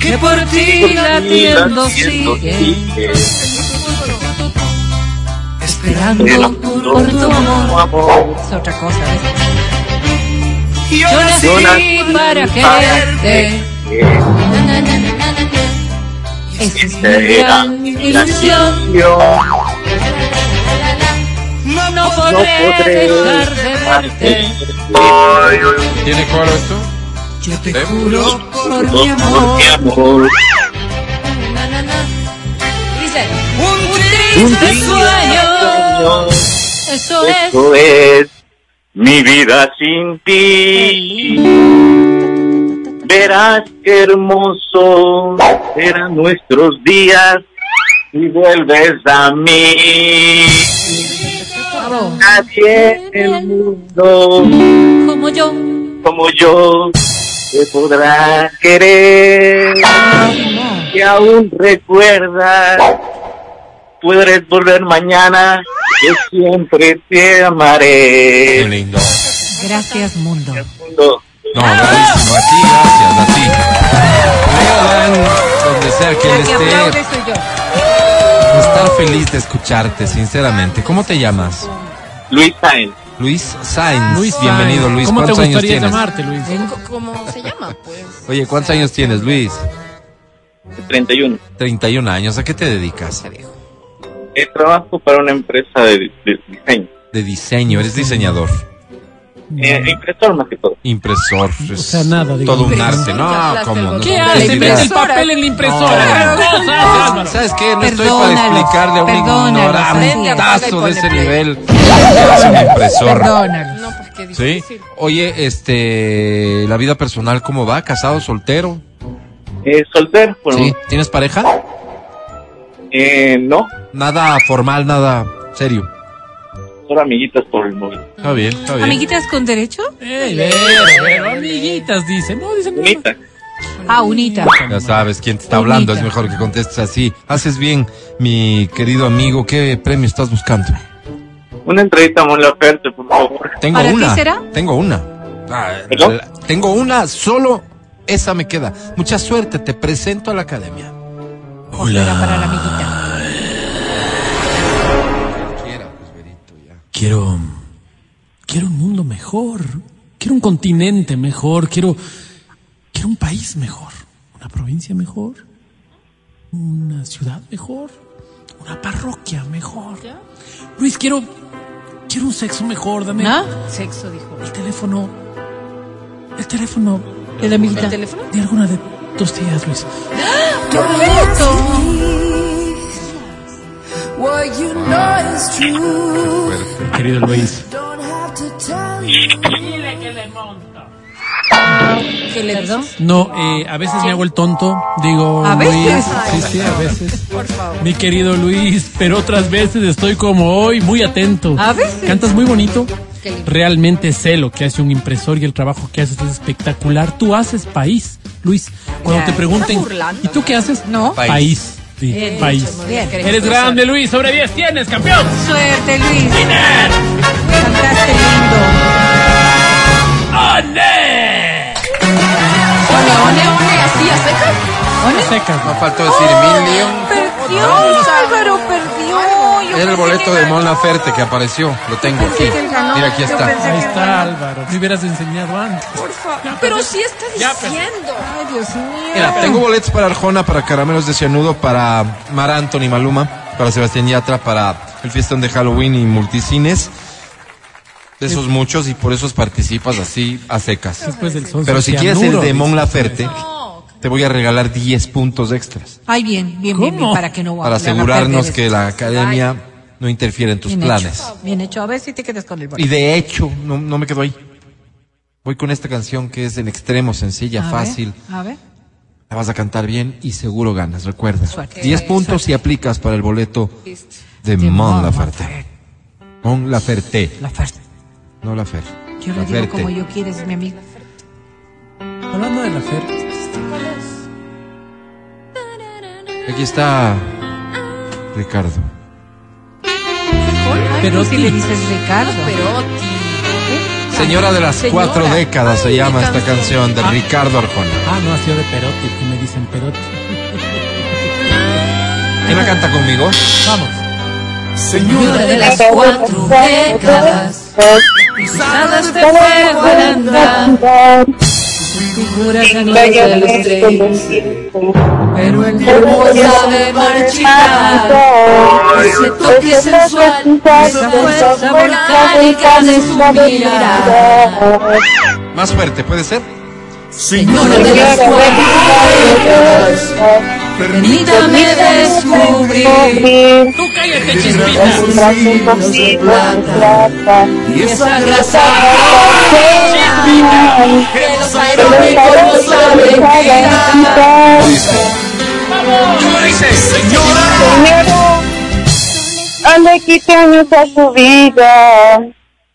que por ti latiendo sigue. Esperando por tu amor. Es otra cosa. ¿ves? Yo nací para quererte. Esa es mi gran ilusión. No podré dejar de verte. ¿Tiene coro esto? Yo te ¿Eh? juro por mi amor. Dice, Un triste sueño. Eso es. Eso es mi vida sin ti. Verás qué hermoso serán nuestros días si vuelves a mí. Nadie en el mundo Como yo. como yo te podrá querer. Que aún recuerdas, puedes volver mañana, yo siempre te Qué amaré. lindo. Gracias, mundo. Mundo. No, bravísimo. A ti, gracias, a ti. Leo Dan, donde sea La que aplaude esté, soy yo. estar feliz de escucharte, sinceramente. ¿Cómo te llamas? Luis Sainz, Luis Sainz. Luis Bienvenido. Luis. ¿Cómo te ¿Cuántos años gustaría tienes? llamarte, Luis? ¿cómo se llama? Pues. Oye, ¿cuántos años tienes, Luis? 31. 31 años. ¿A qué te dedicas? Eh, trabajo para una empresa de, de diseño. De diseño, eres diseñador. Eh, impresor más que todo. Impresor. O sea, nada, Todo un digamos. arte. No, hablaste ¿cómo? ¿Qué no hace? te Mete el papel en la impresora. No. ¿Sabes qué? No estoy para explicarle a un ignorantazo de ese nivel. Es un impresor. Perdónalo. No, pues qué ¿Sí? difícil. Oye, este, la vida personal, ¿cómo va? ¿Casado, soltero? Eh, soltero, bueno, ¿Sí? ¿Tienes pareja? Eh, no, Nada formal, nada serio. solo amiguitas por el móvil. Está bien, está bien. ¿Amiguitas con derecho? Ey, Vero, Vero, amiguitas, dice. No, dice no. Bonita. Ah, unita. Ya sabes quién te está hablando, es mejor que contestes así. Haces bien, mi querido amigo, ¿qué premio estás buscando? Una entrevista muy oferta, por favor. Tengo ¿Para ti una. será? Tengo una. Ah, tengo una, solo esa me queda. Mucha suerte, te presento a la academia. Era para la amiguita. quiero. Quiero un mundo mejor. Quiero un continente mejor. Quiero. Quiero un país mejor. Una provincia mejor. Una ciudad mejor. Una parroquia mejor. Luis, quiero. Quiero un sexo mejor. Dame ¿Ah? Sexo, dijo. el teléfono. El teléfono De la amiguita. ¿El teléfono? de alguna de tus tías, Luis. What you know is true. Mi querido Luis. Don't have to tell you. ¿Qué le ¿Perdón? No, eh, a veces me hago el tonto, digo ¿A Luis. veces? Sí, sí, a veces. Mi querido Luis, pero otras veces estoy como hoy, muy atento. ¿A veces? Cantas muy bonito. Realmente sé lo que hace un impresor y el trabajo que haces es espectacular. Tú haces país, Luis. Cuando te pregunten. ¿y tú qué haces? No. País. País. Sí, Bien, país. mucho, muy bien. Eres grande, Luis. Sobre 10 tienes, campeón. Suerte, Luis. Cantaste lindo. One, one, one, así a secas. Secas. No faltó decir mil león. Perdió, Álvaro, perdió. Era el boleto de. Mon Laferte que apareció. Lo tengo aquí. Mira, aquí está. Ahí está, Álvaro. Me hubieras enseñado antes. Pero sí está diciendo. Ay, Dios mío. Mira, tengo boletos para Arjona, para Caramelos de Cianudo, para Mar Anthony Maluma, para Sebastián Yatra, para el fiestón de Halloween y multicines. De esos muchos y por eso participas así a secas. Después del sol. Pero si quieres el de Mon. Laferte, te voy a regalar 10 puntos extras Ay, bien, bien, bien, bien, para que no para asegurarnos que la academia no interfiere en tus Bien planes. Hecho, bien hecho. A ver si te quedas con el Y boleto. de hecho, no, no me quedo ahí. Voy con esta canción que es en extremo, sencilla, A ver, fácil. A ver. La vas a cantar bien y seguro ganas, recuerda. Suerte. 10 puntos si aplicas para el boleto de De Mon Laferte. Mon Laferte, La oferta. no Lafer. Yo lo digo como yo quiero, es mi amiga. Hablando de la Fer, Aquí está Ricardo. Pero Si le dices Ricardo. Señora de las Señora. cuatro décadas se llama esta canción de Ricardo Arjona. Ah, no, ha sido de Perotti, que me dicen Perotti. ¿Quién la canta conmigo? Vamos. Señora de las cuatro décadas, pisadas de fuego al andar. Su figura ya no es de los tres, pero el tiempo sabe marchitar. Ese toque sensual, esa fuerza volcánica de su mirada. Más fuerte, ¿puede ser? Señora de las cuatro décadas, permítame descubrir Tú cállate, chispita. de plata y esa grasa que los aeróbicos no saben quitar. ¿Cómo dice? Señora. Ande quite años a su vida,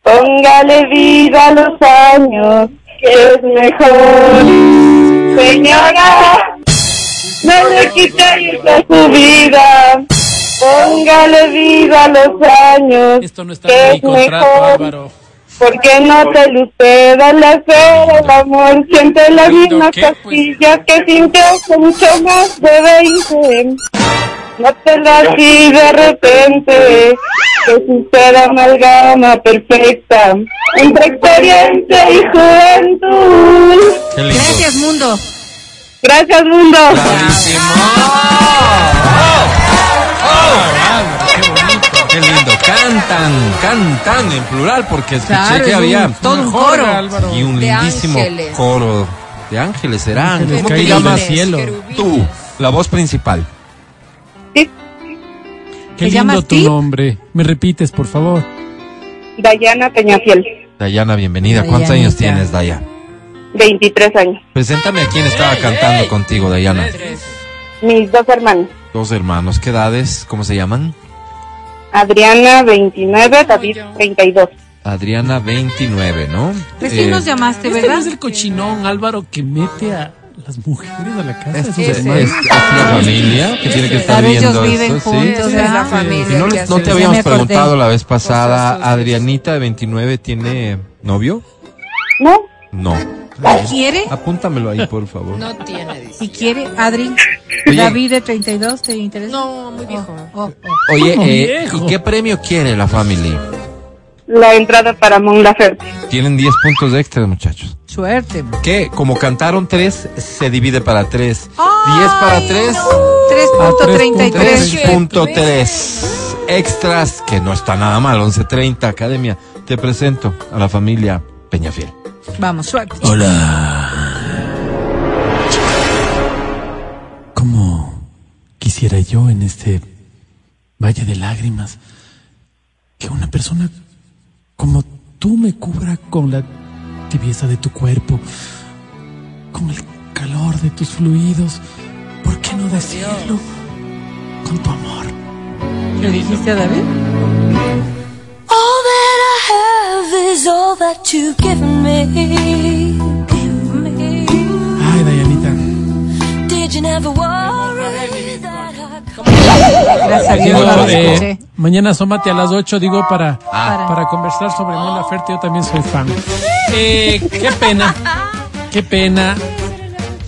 póngale vida a los años, que es mejor. Señora, no le quite años a su vida, póngale vida a los años, Esto no está que en mi es contrato, mejor. Álvaro. Porque no te usted al hacer el amor, siente las Lindo, mismas ¿qué, pues? que sintió hace mucho más de 20. No te lo así de repente, que suceda amalgama perfecta entre experiencia y juventud. Gracias, mundo. Gracias, mundo. Bravísimo. Qué lindo. Cantan, cantan en plural porque escuché Claro, que es había un- todo un coro. Álvaro. y un De lindísimo ángeles. coro de ángeles serán. Ángeles ¿Cómo te caídos del llamas? cielo. Tú, la voz principal. Sí, Qué ¿Te llamas lindo tu nombre. ¿Me repites, por favor? Dayana Peñafiel, Dayana, bienvenida. ¿Cuántos años tienes, Daya? 23 años. Preséntame a quién estaba cantando contigo, Dayana. Mis dos hermanos, Dos hermanos, ¿qué edades? ¿Cómo se llaman? Adriana 29, David 32. Adriana 29, ¿no? Recién Eh, nos llamaste, Este no ¿verdad? es el cochinón, Álvaro, que mete a las mujeres a la casa. Este de es, sus es- hermanos. es la familia que tiene que estar viendo ellos viven esto, ¿sí? juntos, Esa es la familia. Y no, que les- no te habíamos acordé. preguntado la vez pasada, Adrianita de 29 tiene novio? ¿No? No. ¿Y quiere? Apúntamelo ahí, por favor. No tiene, dice. ¿Y quiere? Adri. Oye. David de 32, ¿te interesa? No, muy viejo. Oh, oh. Oye, Como eh, viejo. ¿y qué premio quiere la family? la entrada para Mon Laferte. Tienen 10 puntos extras, muchachos. Suerte. Que como cantaron 3, se divide para 3. 10 para 3. 3.33. 3.3 extras, que no está nada mal, 11.30, Academia. Te presento a la familia Peñafiel. Vamos, suerte. Hola. Como quisiera yo en este valle de lágrimas que una persona como tú me cubra con la tibieza de tu cuerpo, con el calor de tus fluidos. ¿Por qué no decirlo con tu amor? ¿Le dijiste a David? All Ay, Dayanita. Did you never worry that I Gracias lo eh, mañana asómate a las 8, digo, para, Ah. para conversar sobre Mon Laferte. Yo también soy fan. Eh, qué pena, qué pena.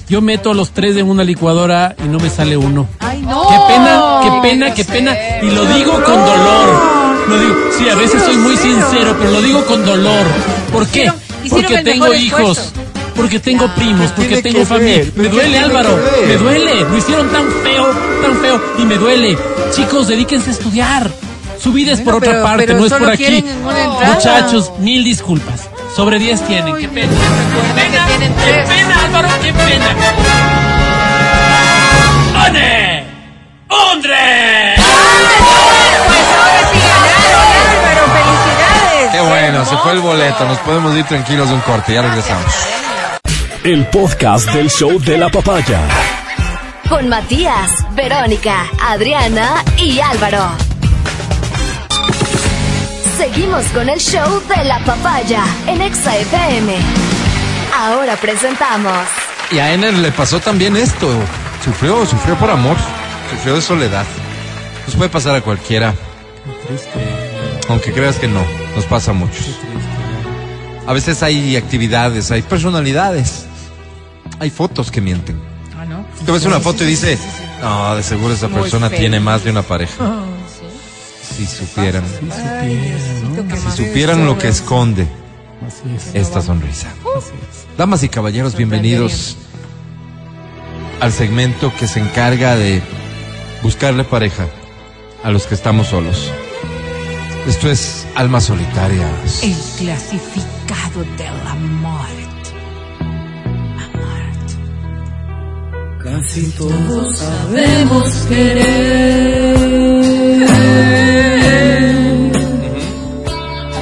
Yo meto a los tres en una licuadora y no me sale uno. Ay, no. Qué pena, qué pena, qué pena. Y lo digo con dolor. Lo digo, sí, a veces soy muy sincero, pero lo digo con dolor. ¿Por qué? Porque tengo hijos. Porque tengo primos, porque tengo familia. ver? Me ¿Pero qué duele, Álvaro. Me duele. Lo hicieron tan feo, tan feo. Y me duele. Chicos, dedíquense a estudiar. Su vida es por otra parte, no es por aquí. Muchachos, mil disculpas. Sobre 10 tienen. Qué pena. Qué pena, tienen qué tres. pena, Álvaro, qué pena. ¡One! ¡Hombre! Qué bueno, se fue el boleto. Nos podemos ir tranquilos de un corte. Ya regresamos. El podcast del show de la papaya. Con Matías, Verónica, Adriana y Álvaro. Seguimos con el show de la papaya en Exa FM. Ahora presentamos Y a Ener le pasó también esto. Sufrió, sufrió por amor. Sufrió de soledad. Nos puede pasar a cualquiera. Aunque creas que no, nos pasa a muchos. A veces hay actividades, hay personalidades. Hay fotos que mienten. Ah, no. Tú ves una foto y dice, no, de seguro esa Muy persona feliz. tiene más de una pareja. Si supieran, si supieran lo que esconde Así es. esta sonrisa. Así es. Damas y caballeros, bienvenidos al segmento que se encarga de buscarle pareja a los que estamos solos. Esto es Almas Solitarias. El clasificado de la muerte. Casi todos sabemos querer,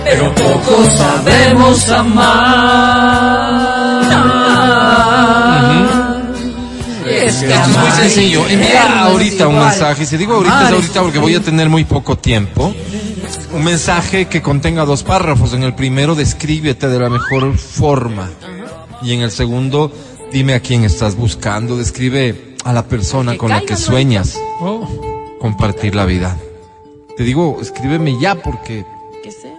pero poco sabemos amar. Esto es muy sencillo. Envía ahorita un mensaje. Y Si digo ahorita es ahorita porque voy a tener muy poco tiempo. Un mensaje que contenga dos párrafos. En el primero, descríbete de la mejor forma. Y en el segundo, dime a quién estás buscando. Describe a la persona con la que sueñas Oh, compartir la vida. Te digo, escríbeme ya porque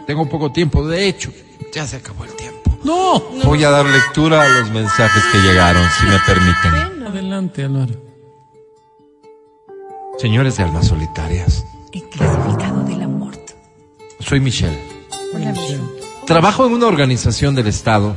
tengo poco tiempo. De hecho, ya se acabó el tiempo. no. Voy a dar lectura a los mensajes que llegaron, si me permiten. Adelante, Álvaro. Señores de almas solitarias, soy Michelle. Trabajo en una organización del Estado.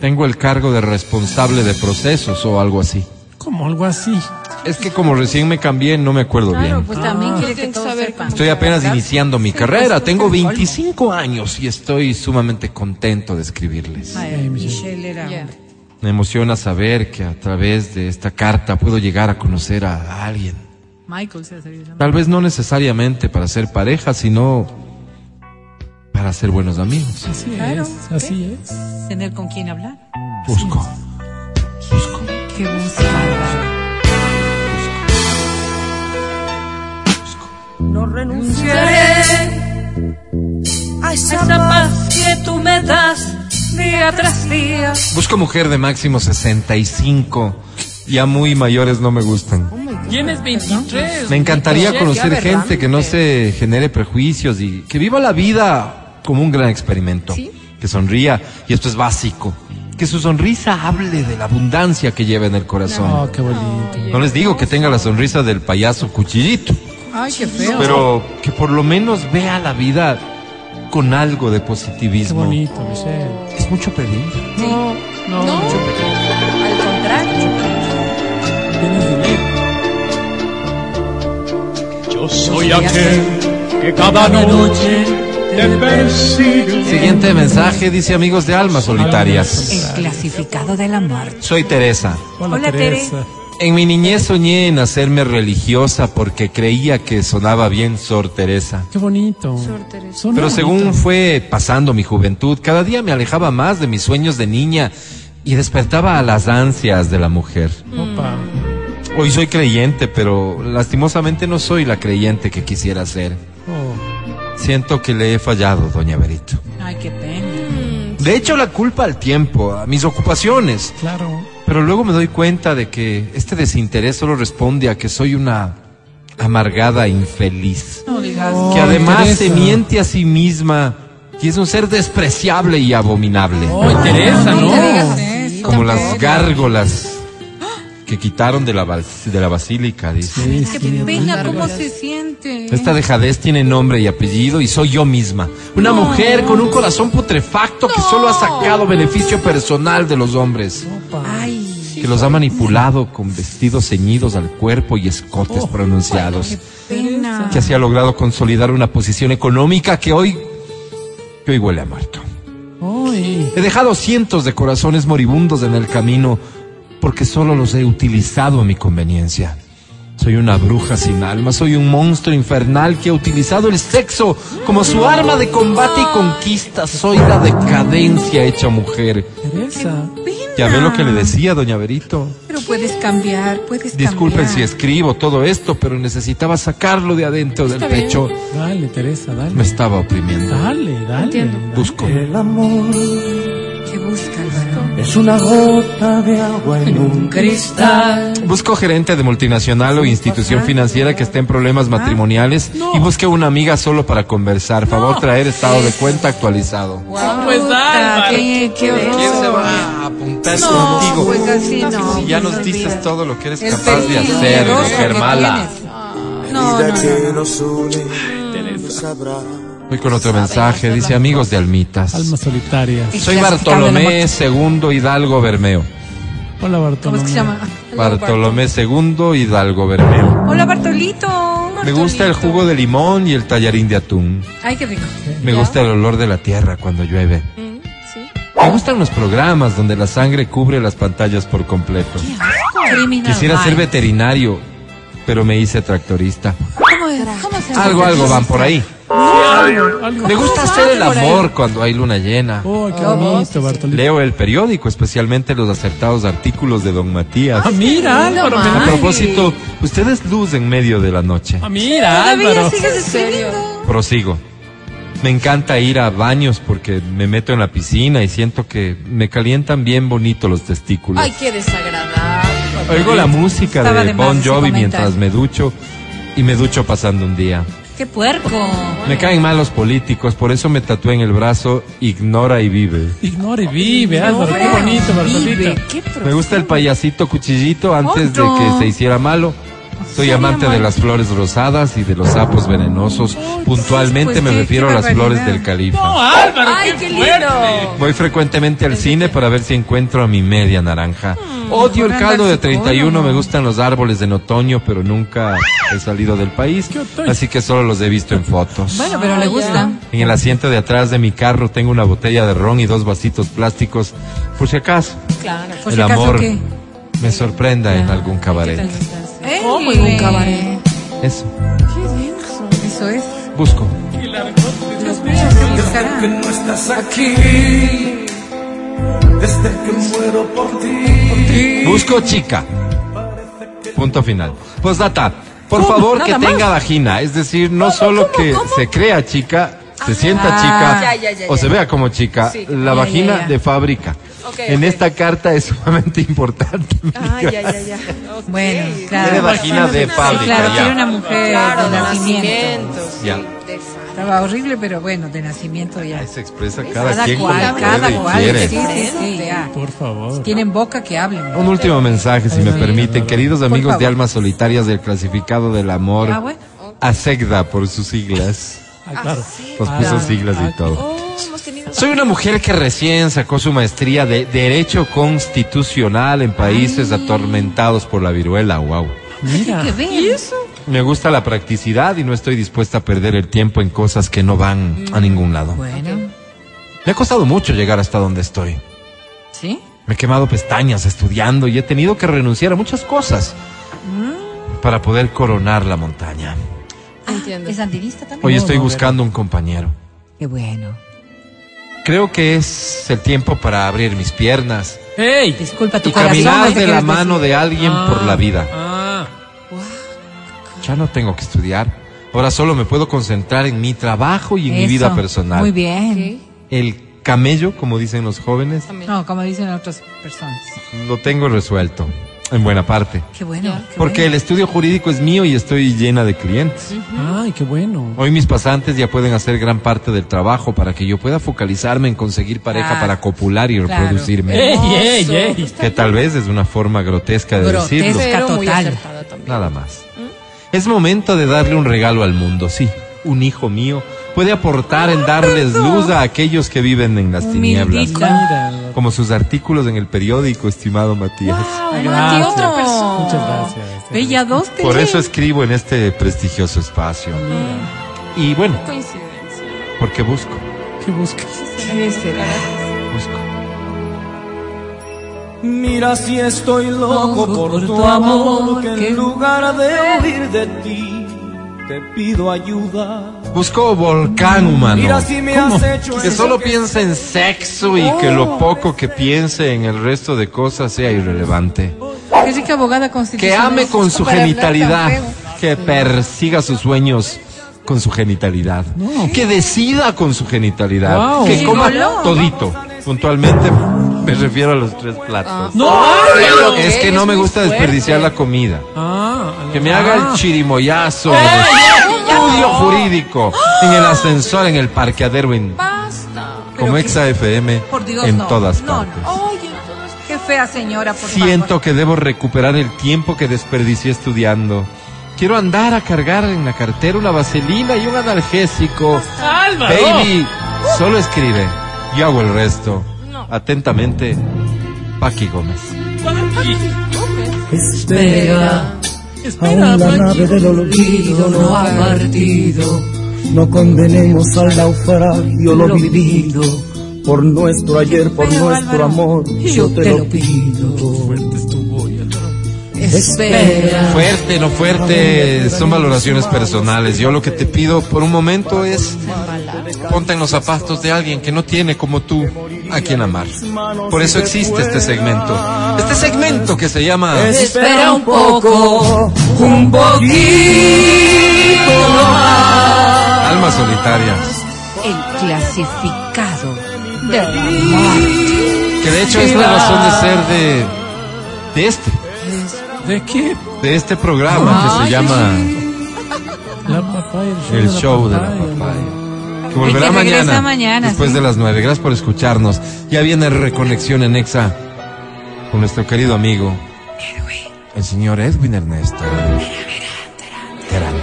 Tengo el cargo de responsable de procesos o algo así. Como algo así. Es que como recién me cambié, no me acuerdo Claro, bien. pues también quiere que todos saber sepan. Estoy apenas iniciando mi carrera. pues, Tengo es el colmo. 25 años y estoy sumamente contento de escribirles. Ay, Michelle era. Me emociona saber que a través de esta carta puedo llegar a conocer a alguien. Michael se hace llamar. Tal vez no necesariamente para ser pareja, sino para ser buenos amigos. Así Claro, es, así es. Tener con quién hablar. Busco. Busco. Qué Álvaro. No renunciaré a esa paz que tú me das día tras día. Busco mujer de máximo 65. Ya muy mayores no me gustan. Tienes 23. Me encantaría conocer gente que no se genere prejuicios y que viva la vida como un gran experimento. Que sonría, y esto es básico, que su sonrisa hable de la abundancia que lleva en el corazón. Oh, qué bonito. No les digo que tenga la sonrisa del payaso cuchillito, Ay, qué feo. pero que por lo menos vea la vida con algo de Qué positivismo. bonito, Michelle. Es mucho pedir. No, no, No. mucho pedir. Al contrario. Tienes dinero. Yo soy aquel que cada noche. Siguiente mensaje dice amigos de almas solitarias. El clasificado de la muerte. Soy Teresa. Hola, Hola, Teresa. En mi niñez soñé en hacerme religiosa porque creía que sonaba bien Sor Teresa. Qué bonito. Pero según fue pasando mi juventud, cada día me alejaba más de mis sueños de niña y despertaba a las ansias de la mujer. Opa. Hoy soy creyente, pero lastimosamente no soy la creyente que quisiera ser. Oh. Siento que le he fallado, doña Berito. Ay, qué pena. De hecho, la culpa al tiempo, a mis ocupaciones. Claro. Pero luego me doy cuenta de que este desinterés solo responde a que soy una amargada infeliz. No digas. que Ay, además se miente a sí misma y es un ser despreciable y abominable. Ay, Teresa, No ¿no? te digas eso. como las gárgolas que quitaron de la, de la basílica, dice. Sí, Qué sí. pena cómo se siente. Esta dejadez tiene nombre y apellido y soy yo misma. Una mujer con un corazón putrefacto que solo ha sacado beneficio personal de los hombres. Ay, Que los ha manipulado con vestidos ceñidos al cuerpo y escotes pronunciados. pena. Que así ha logrado consolidar una posición económica que hoy, que hoy huele a muerto. Ay. He dejado cientos de corazones moribundos en el camino porque solo los he utilizado a mi conveniencia. Soy una bruja sin alma, soy un monstruo infernal que ha utilizado el sexo como su arma de combate y conquista. Soy la decadencia hecha mujer. Teresa. Ya ve lo que le decía, doña Berito. Pero puedes cambiar, puedes Disculpen cambiar. si escribo todo esto, pero necesitaba sacarlo de adentro del pecho. Dale, Teresa, dale. Me estaba oprimiendo. Dale, dale. Entiendo. Busco. El amor ¿Qué busca, Álvaro? Es una gota de agua en un cristal. Busco gerente de multinacional o institución financiera que esté en problemas matrimoniales y busque una amiga solo para conversar. Favor traer estado de cuenta actualizado. Pues Puta, Álvaro. qué, qué horror. ¿Quién se va a apuntar No, contigo? pues así no. si ya pues nos dices olvídate. todo lo que eres capaz de hacer, mujer mala. No, no, no. no sabrá. Voy con otro mensaje. Dice amigos de Almitas. Almas solitarias. Soy Bartolomé. Segundo Hidalgo Bermeo. Hola, Bartolomé. ¿Cómo es que se llama? Bartolomé Segundo Hidalgo Bermeo. Hola, Bartolito. Me gusta el jugo de limón y el tallarín de atún. Ay, qué rico. Me gusta el olor de la tierra cuando llueve. Mm, sí. Me gustan los programas donde la sangre cubre las pantallas por completo. Quisiera ser veterinario, pero me hice tractorista. Algo, algo van por ahí. Me gusta hacer el amor cuando hay luna llena. Oh, qué bonito, Bartolito. Leo el periódico, especialmente los acertados artículos de Don Matías. Ah, mira, Álvaro. A propósito, usted es luz en medio de la noche. Ah, mira, Álvaro. Prosigo. Me encanta ir a baños porque me meto en la piscina y siento que me calientan bien bonito los testículos. Ay, qué desagradable. Oigo la música de Bon Jovi mientras me ducho y me ducho pasando un día. Qué puerco. Me caen mal los políticos, por eso me tatué en el brazo Ignora y vive. Ignore y vive, Álvaro. Qué bonito, pro- Me gusta el payasito cuchillito antes de que se hiciera malo. Soy amante de las flores rosadas y de los sapos venenosos. Puntualmente pues, me qué- refiero qué a las flores del califa. No, Álvaro, Ay, qué, qué lindo. Voy frecuentemente al cine para ver si encuentro a mi media naranja. Odio el caldo de andar 31, psicólogo. me gustan los árboles en otoño, pero nunca he salido del país, así que solo los he visto en fotos. Bueno, pero le gusta. En el asiento de atrás de mi carro tengo una botella de ron y dos vasitos plásticos, por si acaso Claro. Por el si acaso, amor ¿qué? me sorprenda en algún cabaret. ¿Cómo en un cabaret? Eso, Eso es. busco. ¿qué buscará? Que no estás aquí, desde que muero por ti. Busco chica. Punto final. Postdata. Por favor, que ¿Nada tenga vagina. Es decir, no solo que se crea chica, se sienta Ah. chica Ya, ya, ya, o ya. se vea como chica. Sí. La Ya, vagina ya, ya. de fábrica. Ok, en ok. esta carta es sumamente importante. Ay, ya, ya, ya. Ok. Bueno, Tiene claro. vagina de fábrica, claro, ya. tiene una mujer Claro, de de nacimiento. nacimiento. sí, Ya. de Estaba horrible, pero bueno, de nacimiento ya. Ay, se expresa cada, Cada quien cual, como cada puede y cual. quiere. Sí, sí, sí, ya. Por favor. Tienen boca que hablen. Un último mensaje, si me permiten. Queridos amigos de. Almas Solitarias del Clasificado del Amor, Ah, bueno. ASEGDA por sus siglas. Ah, claro. Nos puso siglas y todo. Oh, hemos tenido... Soy una mujer que recién sacó su maestría de Derecho Constitucional en países atormentados por la viruela. Wow. Mira. Qué bien. Me gusta la practicidad y no estoy dispuesta a perder el tiempo en cosas que no van a ningún lado. Bueno, Me ha costado mucho llegar hasta donde estoy. ¿sí? Me he quemado pestañas estudiando y he tenido que renunciar a muchas cosas para poder coronar la montaña. Entiendo. ¿Es andinista también? Hoy estoy buscando un compañero. Qué bueno. Creo que es el tiempo para abrir mis piernas ¡Ey! Disculpa tu y corazón. caminar de la mano decir. de alguien por la vida. Ah, Ya no tengo que estudiar. Ahora solo me puedo concentrar en mi trabajo y en mi Eso. vida personal. Muy bien. El camello, como dicen los jóvenes, No, como dicen otras personas. lo tengo resuelto, en buena parte. Qué bueno. qué Porque el bueno. estudio jurídico es mío y estoy llena de clientes. ay, qué bueno. Hoy mis pasantes ya pueden hacer gran parte del trabajo para que yo pueda focalizarme en conseguir pareja Ah, para copular y claro. reproducirme. ¡Ey, ey, ey! Que tal vez es una forma grotesca de Grotesca. decirlo. Muy total. Nada más. Es momento de darle un regalo al mundo, sí. Un hijo mío puede aportar en darles luz a aquellos que viven en las tinieblas. Mira. Como sus artículos en el periódico, estimado Matías. Wow, Gracias. Otro. Muchas gracias. Bella dos, Por eso escribo en este prestigioso espacio. Y bueno, Coincidencia. porque busco, ¿Qué buscas? ¿Qué será? busco. Mira si estoy loco por tu amor, que en lugar de huir de ti, te pido ayuda. Busco volcán humano. Mira si me has hecho Que solo que- piense en sexo y que lo poco que piense en el resto de cosas sea irrelevante. Qué rica abogada Que ame con su genitalidad. Que persiga sus sueños con su genitalidad. Que decida con su genitalidad. Wow. Que coma todito. Puntualmente me refiero a los tres platos. ¡No! Pero Es que no me gusta desperdiciar la comida. Ah, Que me haga el chirimoyazo. Estudio jurídico. En el ascensor, en el parqueadero, en, Basta. como Exa FM, Por Dios, en no. todas No, partes. Oye, entonces... Qué fea señora, por Siento favor. que debo recuperar el tiempo que desperdicié estudiando. Quiero andar a cargar en la cartera una vaselina y un analgésico. ¡Álvaro! Baby, solo escribe. Yo hago el resto. Atentamente, Paqui Gómez. Espera, Espera, aún la nave del olvido no ha partido. No condenemos al naufragio lo vivido. Por nuestro ayer, por Pero, nuestro Álvaro, amor, yo te lo pido. Espera. Fuerte, no fuerte, son valoraciones personales. Yo lo que te pido por un momento es ponte en los zapatos de alguien que no tiene como tú a quien amar. Por eso existe este segmento. Este segmento que se llama Espera un poco, un poquito más. Almas Solitarias. El clasificado de. Que de hecho es la razón de ser de, de este, ¿De qué? de este programa que se llama La papaya. El de Show de la papaya. Papaya. Que volverá que mañana, mañana, después sí. de las nueve. Gracias por escucharnos. Ya viene Reconexión en Exa con nuestro querido amigo, el señor Edwin Ernesto. Terán.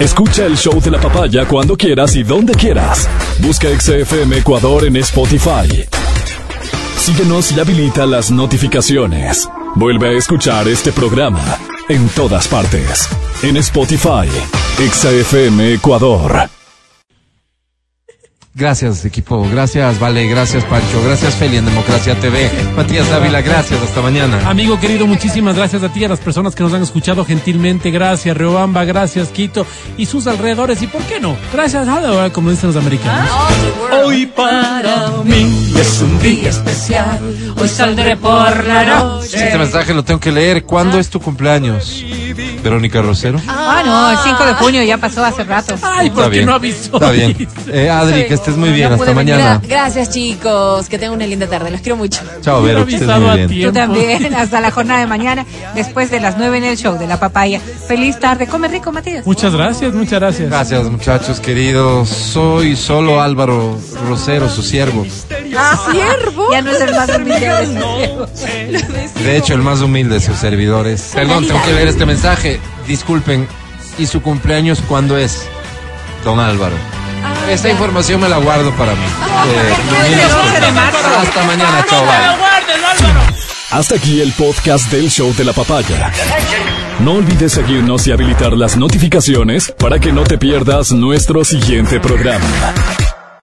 Escucha el show de la papaya cuando quieras y donde quieras. Busca XFM Ecuador en Spotify. Síguenos y habilita las notificaciones. Vuelve a escuchar este programa en todas partes. En Spotify, XFM Ecuador. Gracias, equipo. Gracias, Vale. Gracias, Pancho. Gracias, Feli en Democracia TV. Matías Dávila, gracias. Hasta mañana. Amigo querido, muchísimas gracias a ti y a las personas que nos han escuchado gentilmente. Gracias, Riobamba, gracias, Quito y sus alrededores. ¿Y por qué no? Gracias, Halloween, como dicen los americanos. Hoy para mí es un día especial. Hoy saldré por la noche. Este mensaje lo tengo que leer. ¿Cuándo es tu cumpleaños? Verónica Rosero. Ah, no, el 5 de junio ya pasó hace rato. Ay, ¿por Está qué bien. no avisó? Está bien. Eh, Adri, que estés muy bien. No Hasta mañana. Gra- Gracias, chicos. Que tengan una linda tarde. Los quiero mucho. Chao, Vero. Que estés muy a bien. tiempo. Tú también, hasta la jornada de mañana, después de las 9 en el show de la papaya. Feliz tarde, come rico, Matías. Muchas gracias, muchas gracias. Gracias, muchachos queridos. Soy solo Álvaro Rosero, su siervo. Ah, siervo. Ya no es el más humilde de sus siervos. De hecho, el más humilde de sus servidores. Perdón, tengo que leer este mensaje. Disculpen. ¿Y su cumpleaños cuándo es? Don Álvaro. Esta información me la guardo para mí. Eh, mil disculpas. Hasta mañana, chao. bye. Hasta aquí el podcast del show de la papaya. No olvides seguirnos y habilitar las notificaciones para que no te pierdas nuestro siguiente programa.